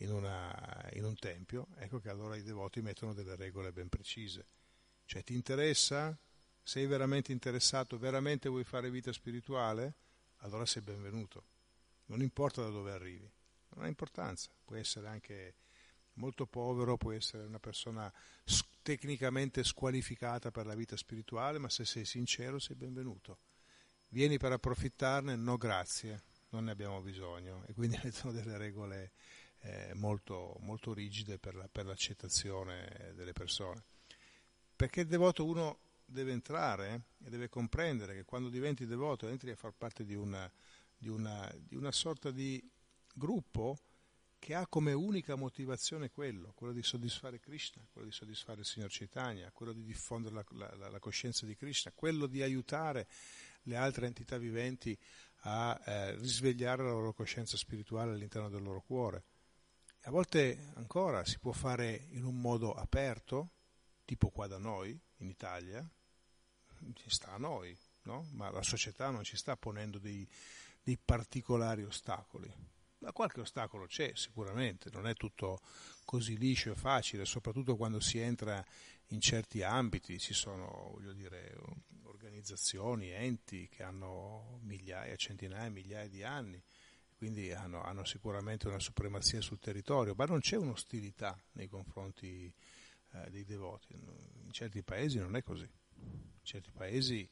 in, una, in un tempio, ecco che allora i devoti mettono delle regole ben precise. Cioè ti interessa? Sei veramente interessato? Veramente vuoi fare vita spirituale? Allora sei benvenuto. Non importa da dove arrivi, non ha importanza, può essere anche molto povero, può essere una persona tecnicamente squalificata per la vita spirituale, ma se sei sincero sei benvenuto. Vieni per approfittarne? No, grazie, non ne abbiamo bisogno. E quindi mettono delle regole eh, molto, molto, rigide per, la, per, l'accettazione delle persone. Perché il devoto uno deve entrare e deve comprendere che quando diventi devoto entri a far parte di una, di una, di una sorta di gruppo che ha come unica motivazione quello, quello di soddisfare Krishna, quello di soddisfare il Signor Chaitanya, quello di diffondere la, la, la coscienza di Krishna, quello di aiutare le altre entità viventi a eh, risvegliare la loro coscienza spirituale all'interno del loro cuore. A volte ancora si può fare in un modo aperto, tipo qua da noi, in Italia, ci sta a noi, no? ma la società non ci sta ponendo dei, dei particolari ostacoli. Ma qualche ostacolo c'è sicuramente, non è tutto così liscio e facile, soprattutto quando si entra in certi ambiti, ci sono dire, organizzazioni, enti che hanno migliaia, centinaia, migliaia di anni, quindi hanno, hanno sicuramente una supremazia sul territorio, ma non c'è un'ostilità nei confronti eh, dei devoti. In certi paesi non è così, certi paesi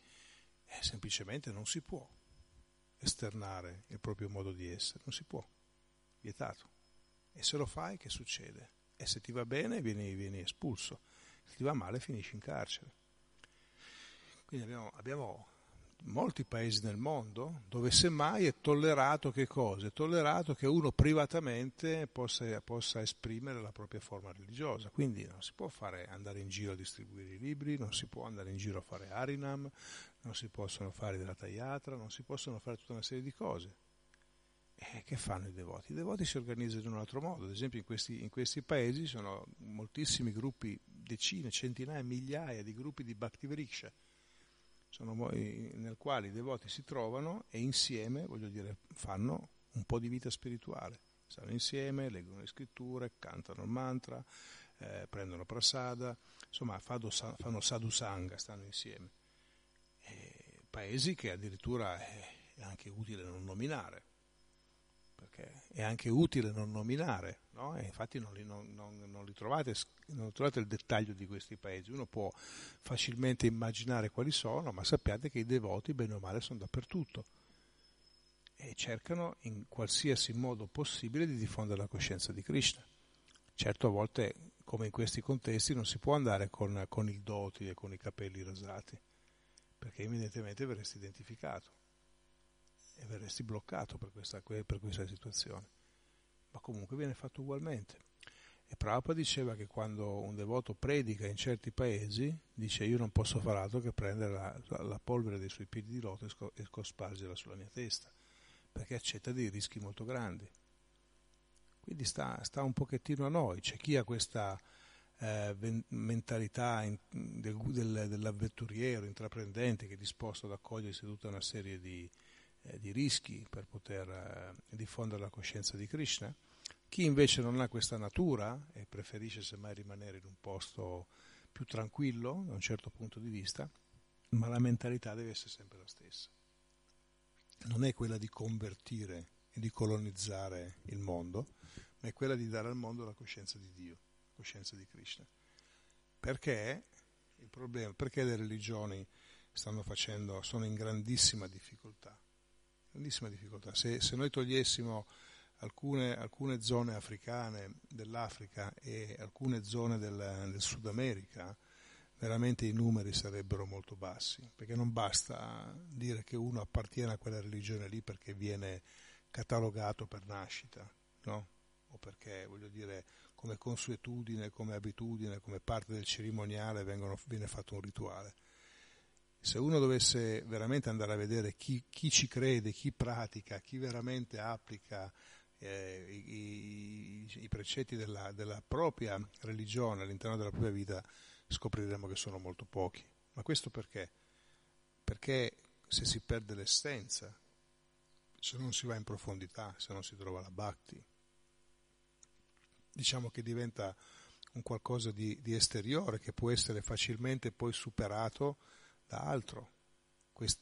eh, semplicemente non si può esternare il proprio modo di essere, non si può, vietato. E se lo fai che succede? E se ti va bene vieni, vieni espulso, se ti va male finisci in carcere. Quindi abbiamo, abbiamo molti paesi nel mondo dove semmai è tollerato che cosa? È tollerato che uno privatamente possa, possa, esprimere la propria forma religiosa, quindi non si può fare, andare in giro a distribuire i libri, non si può andare in giro a fare Harinam, non si possono fare della tagliatra, non si possono fare tutta una serie di cose. E che fanno i devoti? I devoti si organizzano in un altro modo, ad esempio in questi, in questi paesi sono moltissimi gruppi, decine, centinaia, migliaia di gruppi di Bhakti Vriksha, sono, nel quale i devoti si trovano e insieme, voglio dire, fanno un po' di vita spirituale. Stanno insieme, leggono le scritture, cantano il mantra, eh, prendono prasada, insomma fanno sadhu sangha, stanno insieme. E paesi che addirittura è anche utile non nominare, è anche utile non nominare, no? infatti non, li, non, non li trovate, non trovate il dettaglio di questi paesi, uno può facilmente immaginare quali sono, ma sappiate che i devoti, bene o male, sono dappertutto e cercano in qualsiasi modo possibile di diffondere la coscienza di Krishna. Certo, a volte, come in questi contesti, non si può andare con, con il doti e con i capelli rasati, perché evidentemente verresti identificato e verresti bloccato per questa, per questa situazione. Ma comunque viene fatto ugualmente. E Prabhupada diceva che quando un devoto predica in certi paesi, dice io non posso fare altro che prendere la, la polvere dei suoi piedi di loto e cospargerla sulla mia testa, perché accetta dei rischi molto grandi. Quindi sta, sta un pochettino a noi, c'è chi ha questa eh, mentalità in, del, del, dell'avventuriero, intraprendente, che è disposto ad accogliersi tutta una serie di, eh, di rischi per poter eh, diffondere la coscienza di Krishna. Chi invece non ha questa natura e preferisce semmai rimanere in un posto più tranquillo da un certo punto di vista, ma la mentalità deve essere sempre la stessa. Non è quella di convertire e di colonizzare il mondo, ma è quella di dare al mondo la coscienza di Dio, la coscienza di Krishna. Perché il problema, perché le religioni stanno facendo, sono in grandissima difficoltà? Grandissima difficoltà. Se, se noi togliessimo alcune, alcune, zone africane dell'Africa e alcune zone del, del Sud America, veramente i numeri sarebbero molto bassi, perché non basta dire che uno appartiene a quella religione lì perché viene catalogato per nascita, no? o perché, voglio dire, come consuetudine, come abitudine, come parte del cerimoniale vengono, viene fatto un rituale se uno dovesse veramente andare a vedere chi, chi ci crede, chi pratica, chi veramente applica eh, i, i, i, precetti della, della, propria religione all'interno della propria vita, scopriremo che sono molto pochi. Ma questo perché? Perché se si perde l'essenza, se non si va in profondità, se non si trova la bhakti, diciamo che diventa un qualcosa di, di esteriore che può essere facilmente poi superato da altro.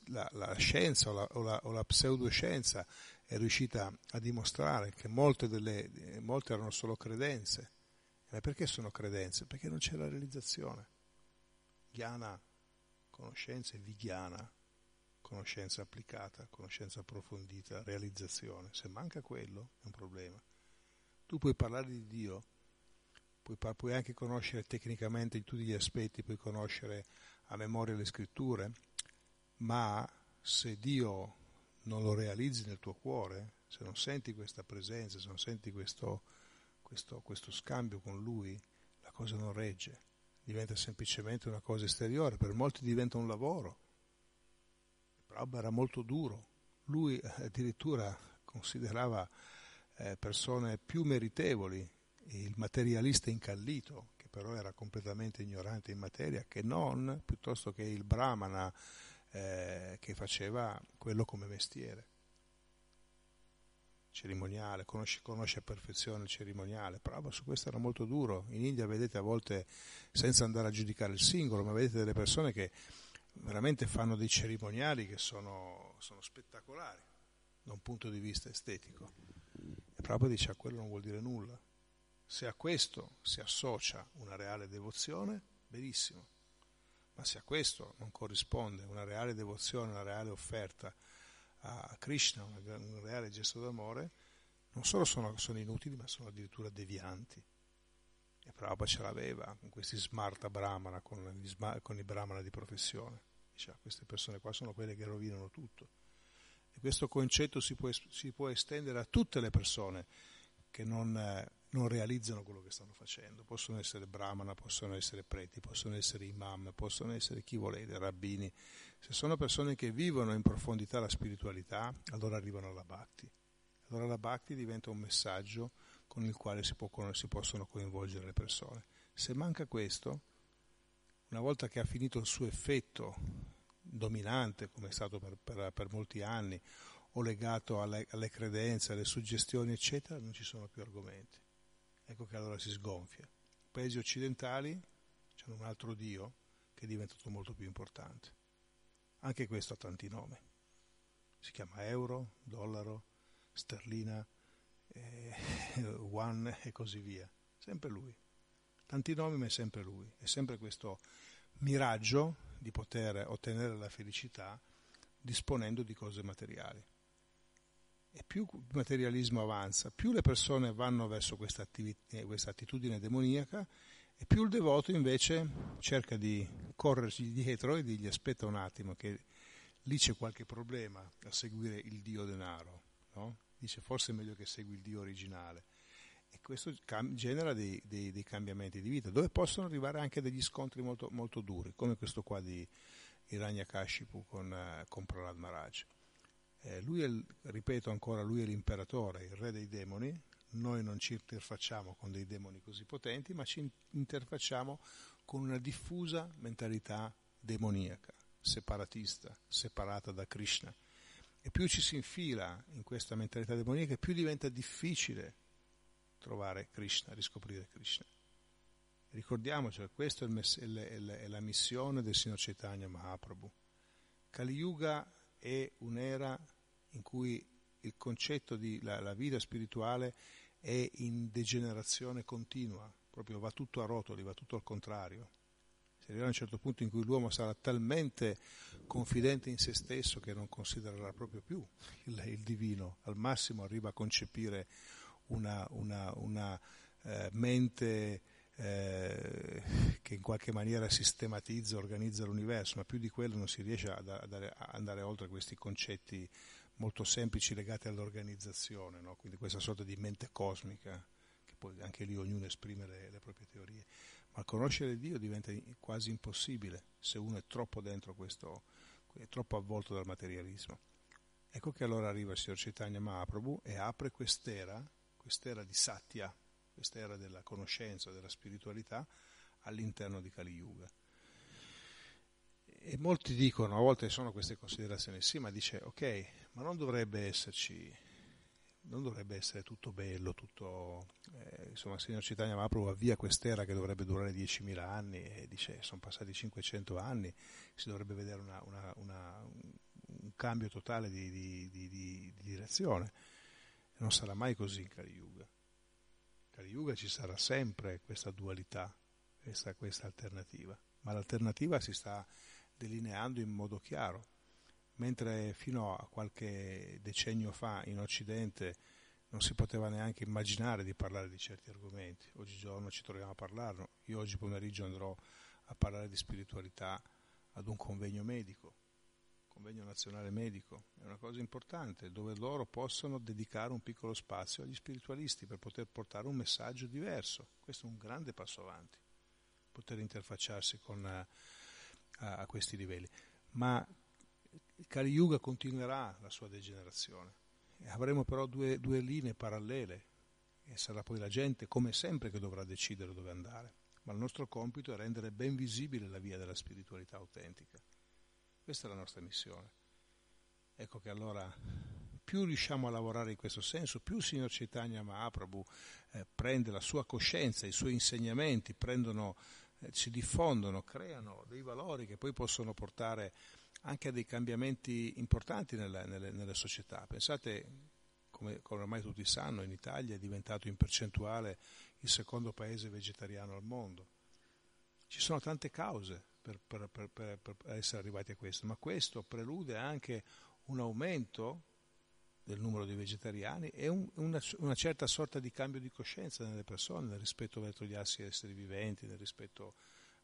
La, la scienza o la, o, la, o la, pseudoscienza è riuscita a dimostrare che molte, delle, molte erano solo credenze. Ma perché sono credenze? Perché non c'è la realizzazione. Ghiana, conoscenza e vighiana, conoscenza applicata, conoscenza approfondita, realizzazione. Se manca quello è un problema. Tu puoi parlare di Dio, puoi, puoi anche conoscere tecnicamente in tutti gli aspetti, puoi conoscere a memoria le scritture, ma se Dio non lo realizzi nel tuo cuore, se non senti questa presenza, se non senti questo, questo, questo scambio con Lui, la cosa non regge, diventa semplicemente una cosa esteriore, per molti diventa un lavoro. Prabhupada era molto duro, lui addirittura considerava eh, persone più meritevoli il materialista incallito, però era completamente ignorante in materia, che non piuttosto che il brahmana eh, che faceva quello come mestiere cerimoniale, conosce, conosce, a perfezione il cerimoniale, però su questo era molto duro. In India vedete a volte, senza andare a giudicare il singolo, ma vedete delle persone che veramente fanno dei cerimoniali che sono, sono spettacolari da un punto di vista estetico. E proprio dice a quello non vuol dire nulla. Se a questo si associa una reale devozione, benissimo. Ma se a questo non corrisponde una reale devozione, una reale offerta a Krishna, un reale gesto d'amore, non solo sono, sono inutili, ma sono addirittura devianti. E Prabhupada ce l'aveva con questi smarta brahmana, con, gli, con i brahmana di professione. Diceva, queste persone qua sono quelle che rovinano tutto. E questo concetto si può, si può estendere a tutte le persone che non, eh, non, realizzano quello che stanno facendo. Possono essere brahmana, possono essere preti, possono essere imam, possono essere chi volete, rabbini. Se sono persone che vivono in profondità la spiritualità, allora arrivano alla bhakti. Allora la bhakti diventa un messaggio con il quale si, può, si possono coinvolgere le persone. Se manca questo, una volta che ha finito il suo effetto dominante, come è stato per, per, per molti anni, o legato alle, alle, credenze, alle suggestioni, eccetera, non ci sono più argomenti. Ecco che allora si sgonfia. I paesi occidentali hanno un altro Dio che è diventato molto più importante. Anche questo ha tanti nomi. Si chiama euro, dollaro, sterlina, eh, one e così via. Sempre lui. Tanti nomi, ma è sempre lui. È sempre questo miraggio di poter ottenere la felicità disponendo di cose materiali. E più il materialismo avanza, più le persone vanno verso questa, attività, questa attitudine demoniaca e più il devoto invece cerca di correrci dietro e gli aspetta un attimo che lì c'è qualche problema a seguire il Dio denaro. No? Dice forse è meglio che segui il Dio originale e questo genera dei, dei, dei, cambiamenti di vita, dove possono arrivare anche degli scontri molto, molto duri, come questo qua di Hiranyakashipu con, uh, con Prahlad Maharaj. Eh, lui è, ripeto ancora, lui è l'imperatore, il re dei demoni, noi non ci interfacciamo con dei demoni così potenti, ma ci interfacciamo con una diffusa mentalità demoniaca, separatista, separata da Krishna. E più ci si infila in questa mentalità demoniaca, più diventa difficile trovare Krishna, riscoprire Krishna. Ricordiamoci questa è, la missione del signor Chaitanya Mahaprabhu. Kali Yuga è un'era in cui il concetto di la, la vita spirituale è in degenerazione continua, proprio va tutto a rotoli, va tutto al contrario. Si arriverà a un certo punto in cui l'uomo sarà talmente confidente in se stesso che non considererà proprio più il, il divino, al massimo arriva a concepire una, una, una eh, mente eh, che in qualche maniera sistematizza, organizza l'universo, ma più di quello non si riesce ad, ad, andare oltre questi concetti molto semplici legati all'organizzazione, no? quindi questa sorta di mente cosmica, che poi anche lì ognuno esprime le, le proprie teorie. Ma conoscere Dio diventa quasi impossibile se uno è troppo dentro questo, è troppo avvolto dal materialismo. Ecco che allora arriva il signor Chaitanya Mahaprabhu e apre quest'era quest'era di Satya, quest'era della conoscenza, della spiritualità all'interno di Kali Yuga. E molti dicono, a volte sono queste considerazioni, sì, ma dice, ok, ma non dovrebbe esserci, non dovrebbe essere tutto bello, tutto, eh, insomma, il signor Citania Mahaprabhu via quest'era che dovrebbe durare 10.000 anni e dice, sono passati 500 anni, si dovrebbe vedere una, una, una, un cambio totale di, di, di, di direzione. Non sarà mai così in Kali Yuga. Kali Yuga ci sarà sempre questa dualità, questa, questa alternativa, ma l'alternativa si sta delineando in modo chiaro. Mentre fino a qualche decennio fa in Occidente non si poteva neanche immaginare di parlare di certi argomenti, oggigiorno ci troviamo a parlarlo. Io oggi pomeriggio andrò a parlare di spiritualità ad un convegno medico convegno nazionale medico, è una cosa importante, dove loro possono dedicare un piccolo spazio agli spiritualisti per poter portare un messaggio diverso. Questo è un grande passo avanti, poter interfacciarsi con, a, a questi livelli. Ma Kali Yuga continuerà la sua degenerazione. Avremo però due, due linee parallele e sarà poi la gente, come sempre, che dovrà decidere dove andare. ma il nostro compito è rendere ben visibile la via della spiritualità autentica. Questa è la nostra missione. Ecco che allora più riusciamo a lavorare in questo senso, più il signor Chaitanya Mahaprabhu eh, prende la sua coscienza, i suoi insegnamenti, prendono, eh, si diffondono, creano dei valori che poi possono portare anche a dei cambiamenti importanti nelle, nelle, nelle società. Pensate, come, come ormai tutti sanno, in Italia è diventato in percentuale il secondo paese vegetariano al mondo. Ci sono tante cause per, per, per, per essere arrivati a questo, ma questo prelude anche un aumento del numero di vegetariani e un, una, una, certa sorta di cambio di coscienza nelle persone, nel rispetto verso gli altri esseri viventi, nel rispetto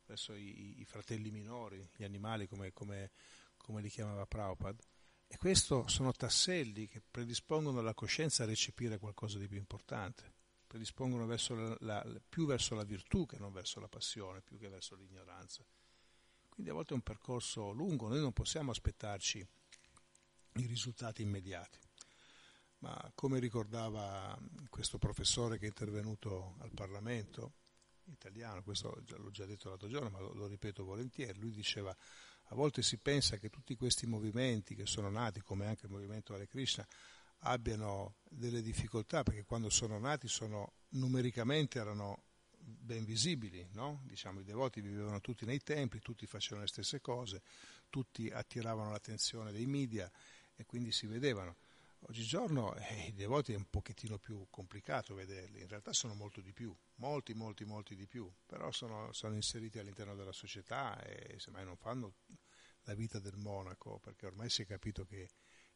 verso i, i fratelli minori, gli animali come, come, come li chiamava Prabhupada. E questi sono tasselli che predispongono la coscienza a recepire qualcosa di più importante, predispongono verso la, la, più verso la virtù che non verso la passione, più che verso l'ignoranza. Quindi a volte è un percorso lungo, noi non possiamo aspettarci i risultati immediati. Ma come ricordava questo professore che è intervenuto al Parlamento italiano, questo l'ho già detto l'altro giorno, ma lo, ripeto volentieri, lui diceva a volte si pensa che tutti questi movimenti che sono nati, come anche il movimento Hare Krishna, abbiano delle difficoltà perché quando sono nati sono, numericamente erano ben visibili, no? diciamo, i devoti vivevano tutti nei templi, tutti facevano le stesse cose, tutti attiravano l'attenzione dei media e quindi si vedevano. Oggigiorno eh, i devoti è un pochettino più complicato vederli, in realtà sono molto di più, molti, molti, molti di più, però sono, sono inseriti all'interno della società e semmai non fanno la vita del monaco, perché ormai si è capito che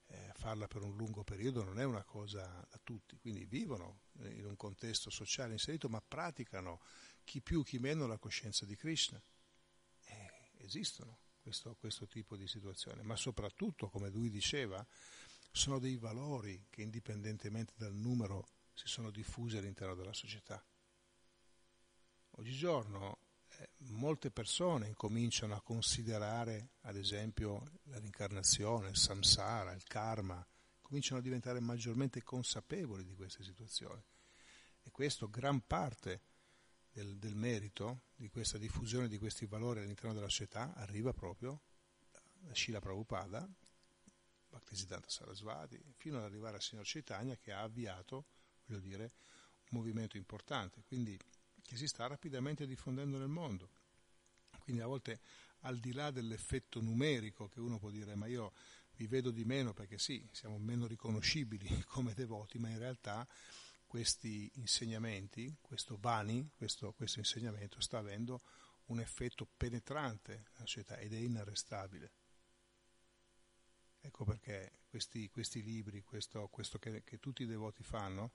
eh, farla per un lungo periodo non è una cosa da tutti, quindi vivono in un contesto sociale inserito, ma praticano chi più chi meno la coscienza di Krishna. Eh, esistono questo, questo tipo di situazioni, ma soprattutto, come lui diceva, sono dei valori che indipendentemente dal numero si sono diffusi all'interno della società. Oggigiorno molte persone incominciano a considerare, ad esempio, la reincarnazione, il samsara, il karma, cominciano a diventare maggiormente consapevoli di queste situazioni. E questo, gran parte del, del merito di questa diffusione di questi valori all'interno della società arriva proprio da Shila Prabhupada, Bhaktisiddhanta Sarasvati, fino ad arrivare al signor Chaitanya che ha avviato, voglio dire, un movimento importante, quindi che si sta rapidamente diffondendo nel mondo. Quindi a volte al di là dell'effetto numerico che uno può dire ma io vi vedo di meno perché sì, siamo meno riconoscibili come devoti, ma in realtà questi insegnamenti, questo Bani, questo, questo insegnamento sta avendo un effetto penetrante nella società ed è inarrestabile. Ecco perché questi, questi libri, questo, questo che, che, tutti i devoti fanno,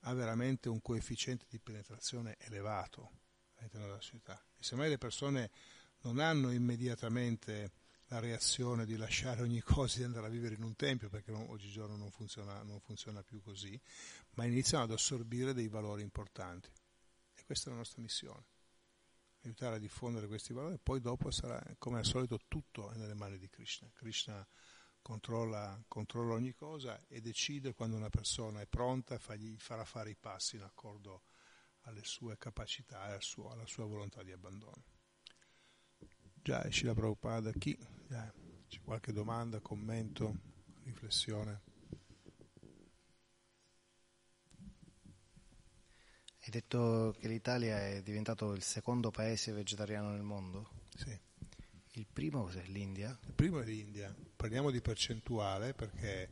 ha veramente un coefficiente di penetrazione elevato all'interno della società. E semmai le persone non hanno immediatamente la reazione di lasciare ogni cosa e andare a vivere in un tempio, perché non, oggigiorno non funziona, non funziona più così, ma iniziano ad assorbire dei valori importanti. E questa è la nostra missione aiutare a diffondere questi valori e poi dopo sarà come al solito tutto nelle mani di Krishna. Krishna controlla, controlla, ogni cosa e decide quando una persona è pronta gli farà fare i passi in accordo alle sue capacità e al suo, alla sua volontà di abbandono. Già, esci la Prabhupada, chi? Già, c'è qualche domanda, commento, riflessione? Hai detto che l'Italia è diventato il secondo paese vegetariano nel mondo? Sì. Il primo cos'è? L'India? Il primo è l'India. Parliamo di percentuale perché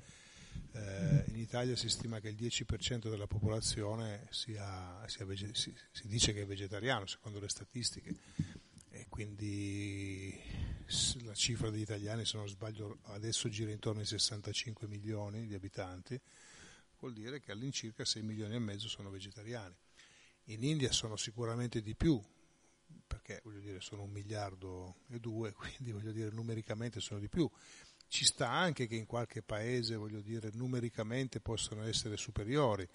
eh, in Italia si stima che il 10% della popolazione sia, sia vege- si, si, dice che è vegetariano secondo le statistiche e quindi la cifra degli italiani, se non sbaglio, adesso gira intorno ai 65 milioni di abitanti, vuol dire che all'incirca 6 milioni e mezzo sono vegetariani. In India sono sicuramente di più, perché voglio dire sono un miliardo e due, quindi voglio dire numericamente sono di più. Ci sta anche che in qualche paese, voglio dire, numericamente possono essere superiori,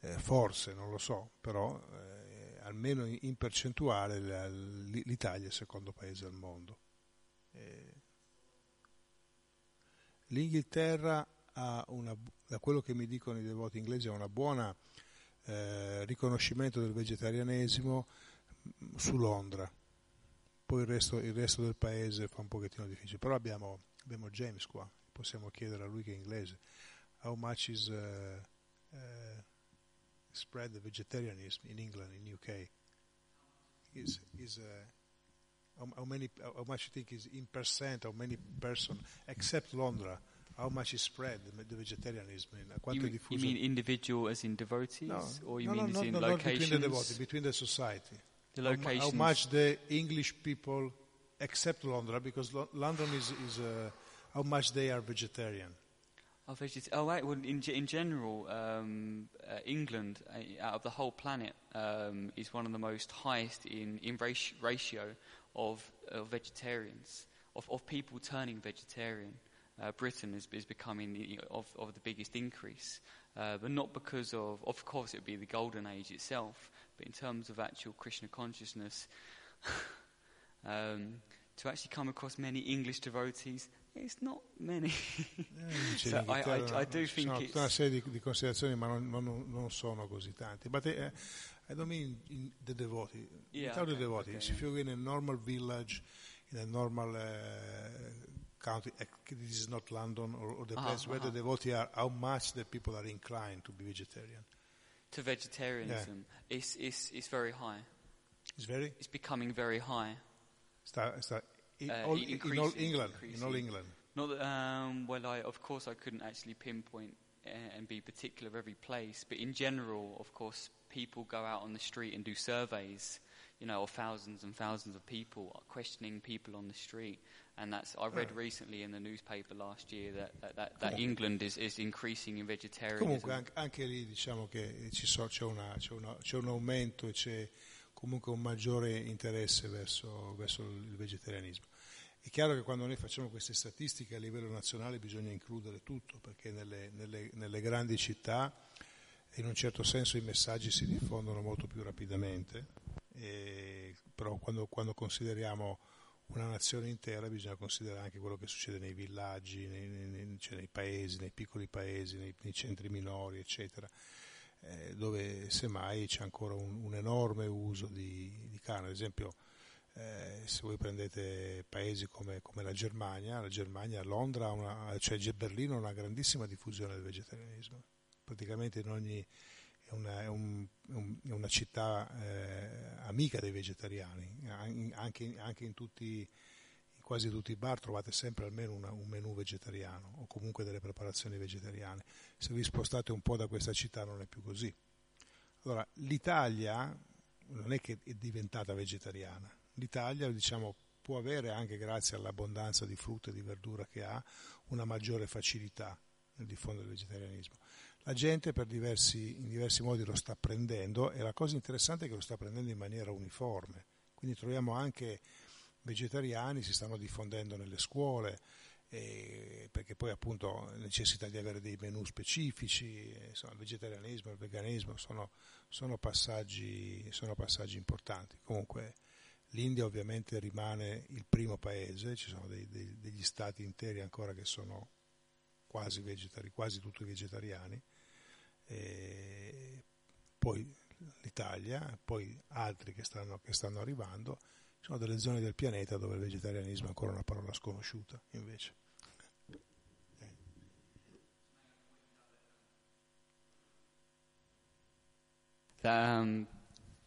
eh, forse, non lo so, però eh, almeno in, percentuale l'Italia è il secondo paese al mondo. Eh, L'Inghilterra ha una, da quello che mi dicono i devoti inglesi, ha un buon eh, riconoscimento del vegetarianesimo, su Londra, poi il resto, il resto, del paese fa un pochettino difficile, però abbiamo, abbiamo, James qua, possiamo chiedere a lui che è inglese, how much is uh, uh, spread the vegetarianism in England, in UK? Is, is, uh, how, many, how much you think is in percent, how many person, except Londra, how much is spread the, vegetarianism in quanto you, è diffuso? You mean individual as in devotees, no, or you no, mean no, as in no, locations? between the devotees, between the society. The locations. how much the English people, except London, because Lo- London is, is uh, how much they are vegetarian. Oh, veget- oh right. Well, in, in general, um, uh, England, uh, out of the whole planet, um, is one of the most highest in, in ratio, ratio of, of vegetarians, of, of people turning vegetarian. Uh, Britain is, is becoming the, of, of the biggest increase, uh, but not because of, of course, it would be the golden age itself, but in terms of actual Krishna consciousness, um, to actually come across many English devotees, it's not many. Eh, so I, I, I, do think sono it's... tutta una serie di, di considerazioni, ma non, non, non, sono così tanti. But uh, I don't mean in the devotee. Yeah, Without okay, the devotee, okay, if you're in a normal village, in a normal uh, country, this is not London or, or the Uh-huh, place where the uh-huh. devotee are, how much the people are inclined to be vegetarian. To vegetarianism, it's, it's, it's very high. It's very It's becoming very high. sta, sta, in, Uh, all, in all increasing, England. In all. England. Not that, um, well, I, of course, I couldn't actually pinpoint uh, and be particular of every place, but in general, of course, people go out on the street and do surveys, you know, of thousands and thousands of people, questioning people on the street. And that's, I read recently in the newspaper last year that, that, that, that. England is, is increasing in vegetarianism. Comunque anche, anche lì diciamo che ci so- c'è, una- c'è una- c'è un aumento e c'è comunque un maggiore interesse verso, verso il vegetarianismo. È chiaro che quando noi facciamo queste statistiche a livello nazionale bisogna includere tutto, perché nelle, nelle- nelle grandi città in un certo senso i messaggi si diffondono molto più rapidamente, e- però quando, quando consideriamo una nazione intera bisogna considerare anche quello che succede nei villaggi, nei, nei- cioè nei paesi, nei piccoli paesi, nei, nei centri minori, eccetera, eh, dove semmai c'è ancora un, un enorme uso di, di carne. Ad esempio, eh, se voi prendete paesi come, come la Germania, la Germania, Londra, una, cioè Berlino ha una grandissima diffusione del vegetarianismo. Praticamente in ogni, è, una, è un- è un- è una città eh, amica dei vegetariani, An- anche, anche in, tutti, in quasi tutti i bar trovate sempre almeno una- un menù vegetariano o comunque delle preparazioni vegetariane. Se vi spostate un po' da questa città non è più così. Allora, l'Italia non è che è diventata vegetariana, l'Italia diciamo, può avere anche grazie all'abbondanza di frutta e di verdura che ha una maggiore facilità nel diffondere il vegetarianismo. La gente diversi, in diversi modi lo sta prendendo e la cosa interessante è che lo sta prendendo in maniera uniforme. Quindi troviamo anche vegetariani, si stanno diffondendo nelle scuole, eh, perché poi appunto necessita di avere dei menù specifici, insomma, il vegetarianismo, il veganismo sono, sono passaggi, sono passaggi importanti. Comunque l'India ovviamente rimane il primo paese, ci sono dei- dei- degli stati interi ancora che sono quasi, vegetari, quasi tutti vegetariani, e poi l'Italia, poi altri che stanno, che stanno arrivando, sono delle zone del pianeta dove il vegetarianismo è ancora una parola sconosciuta invece. Um,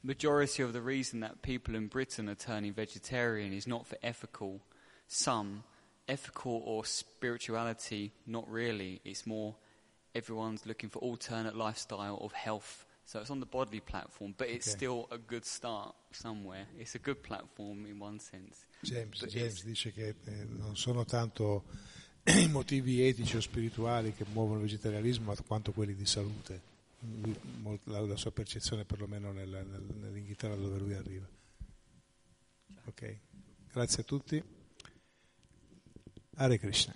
majority of the reason that people in Britain are turning vegetarian is not for ethical, some ethical or spirituality, not really. It's more everyone's looking for alternate lifestyle of health. So it's on the bodily platform, but it's Okay. still a good start somewhere. It's a good platform in one sense. James, James dice che eh, non sono tanto i motivi etici o spirituali che muovono il vegetarianismo, quanto quelli di salute. La, la sua percezione perlomeno nel- nel- nell'Inghilterra dove lui arriva. Ok, grazie a tutti. Hare Krishna.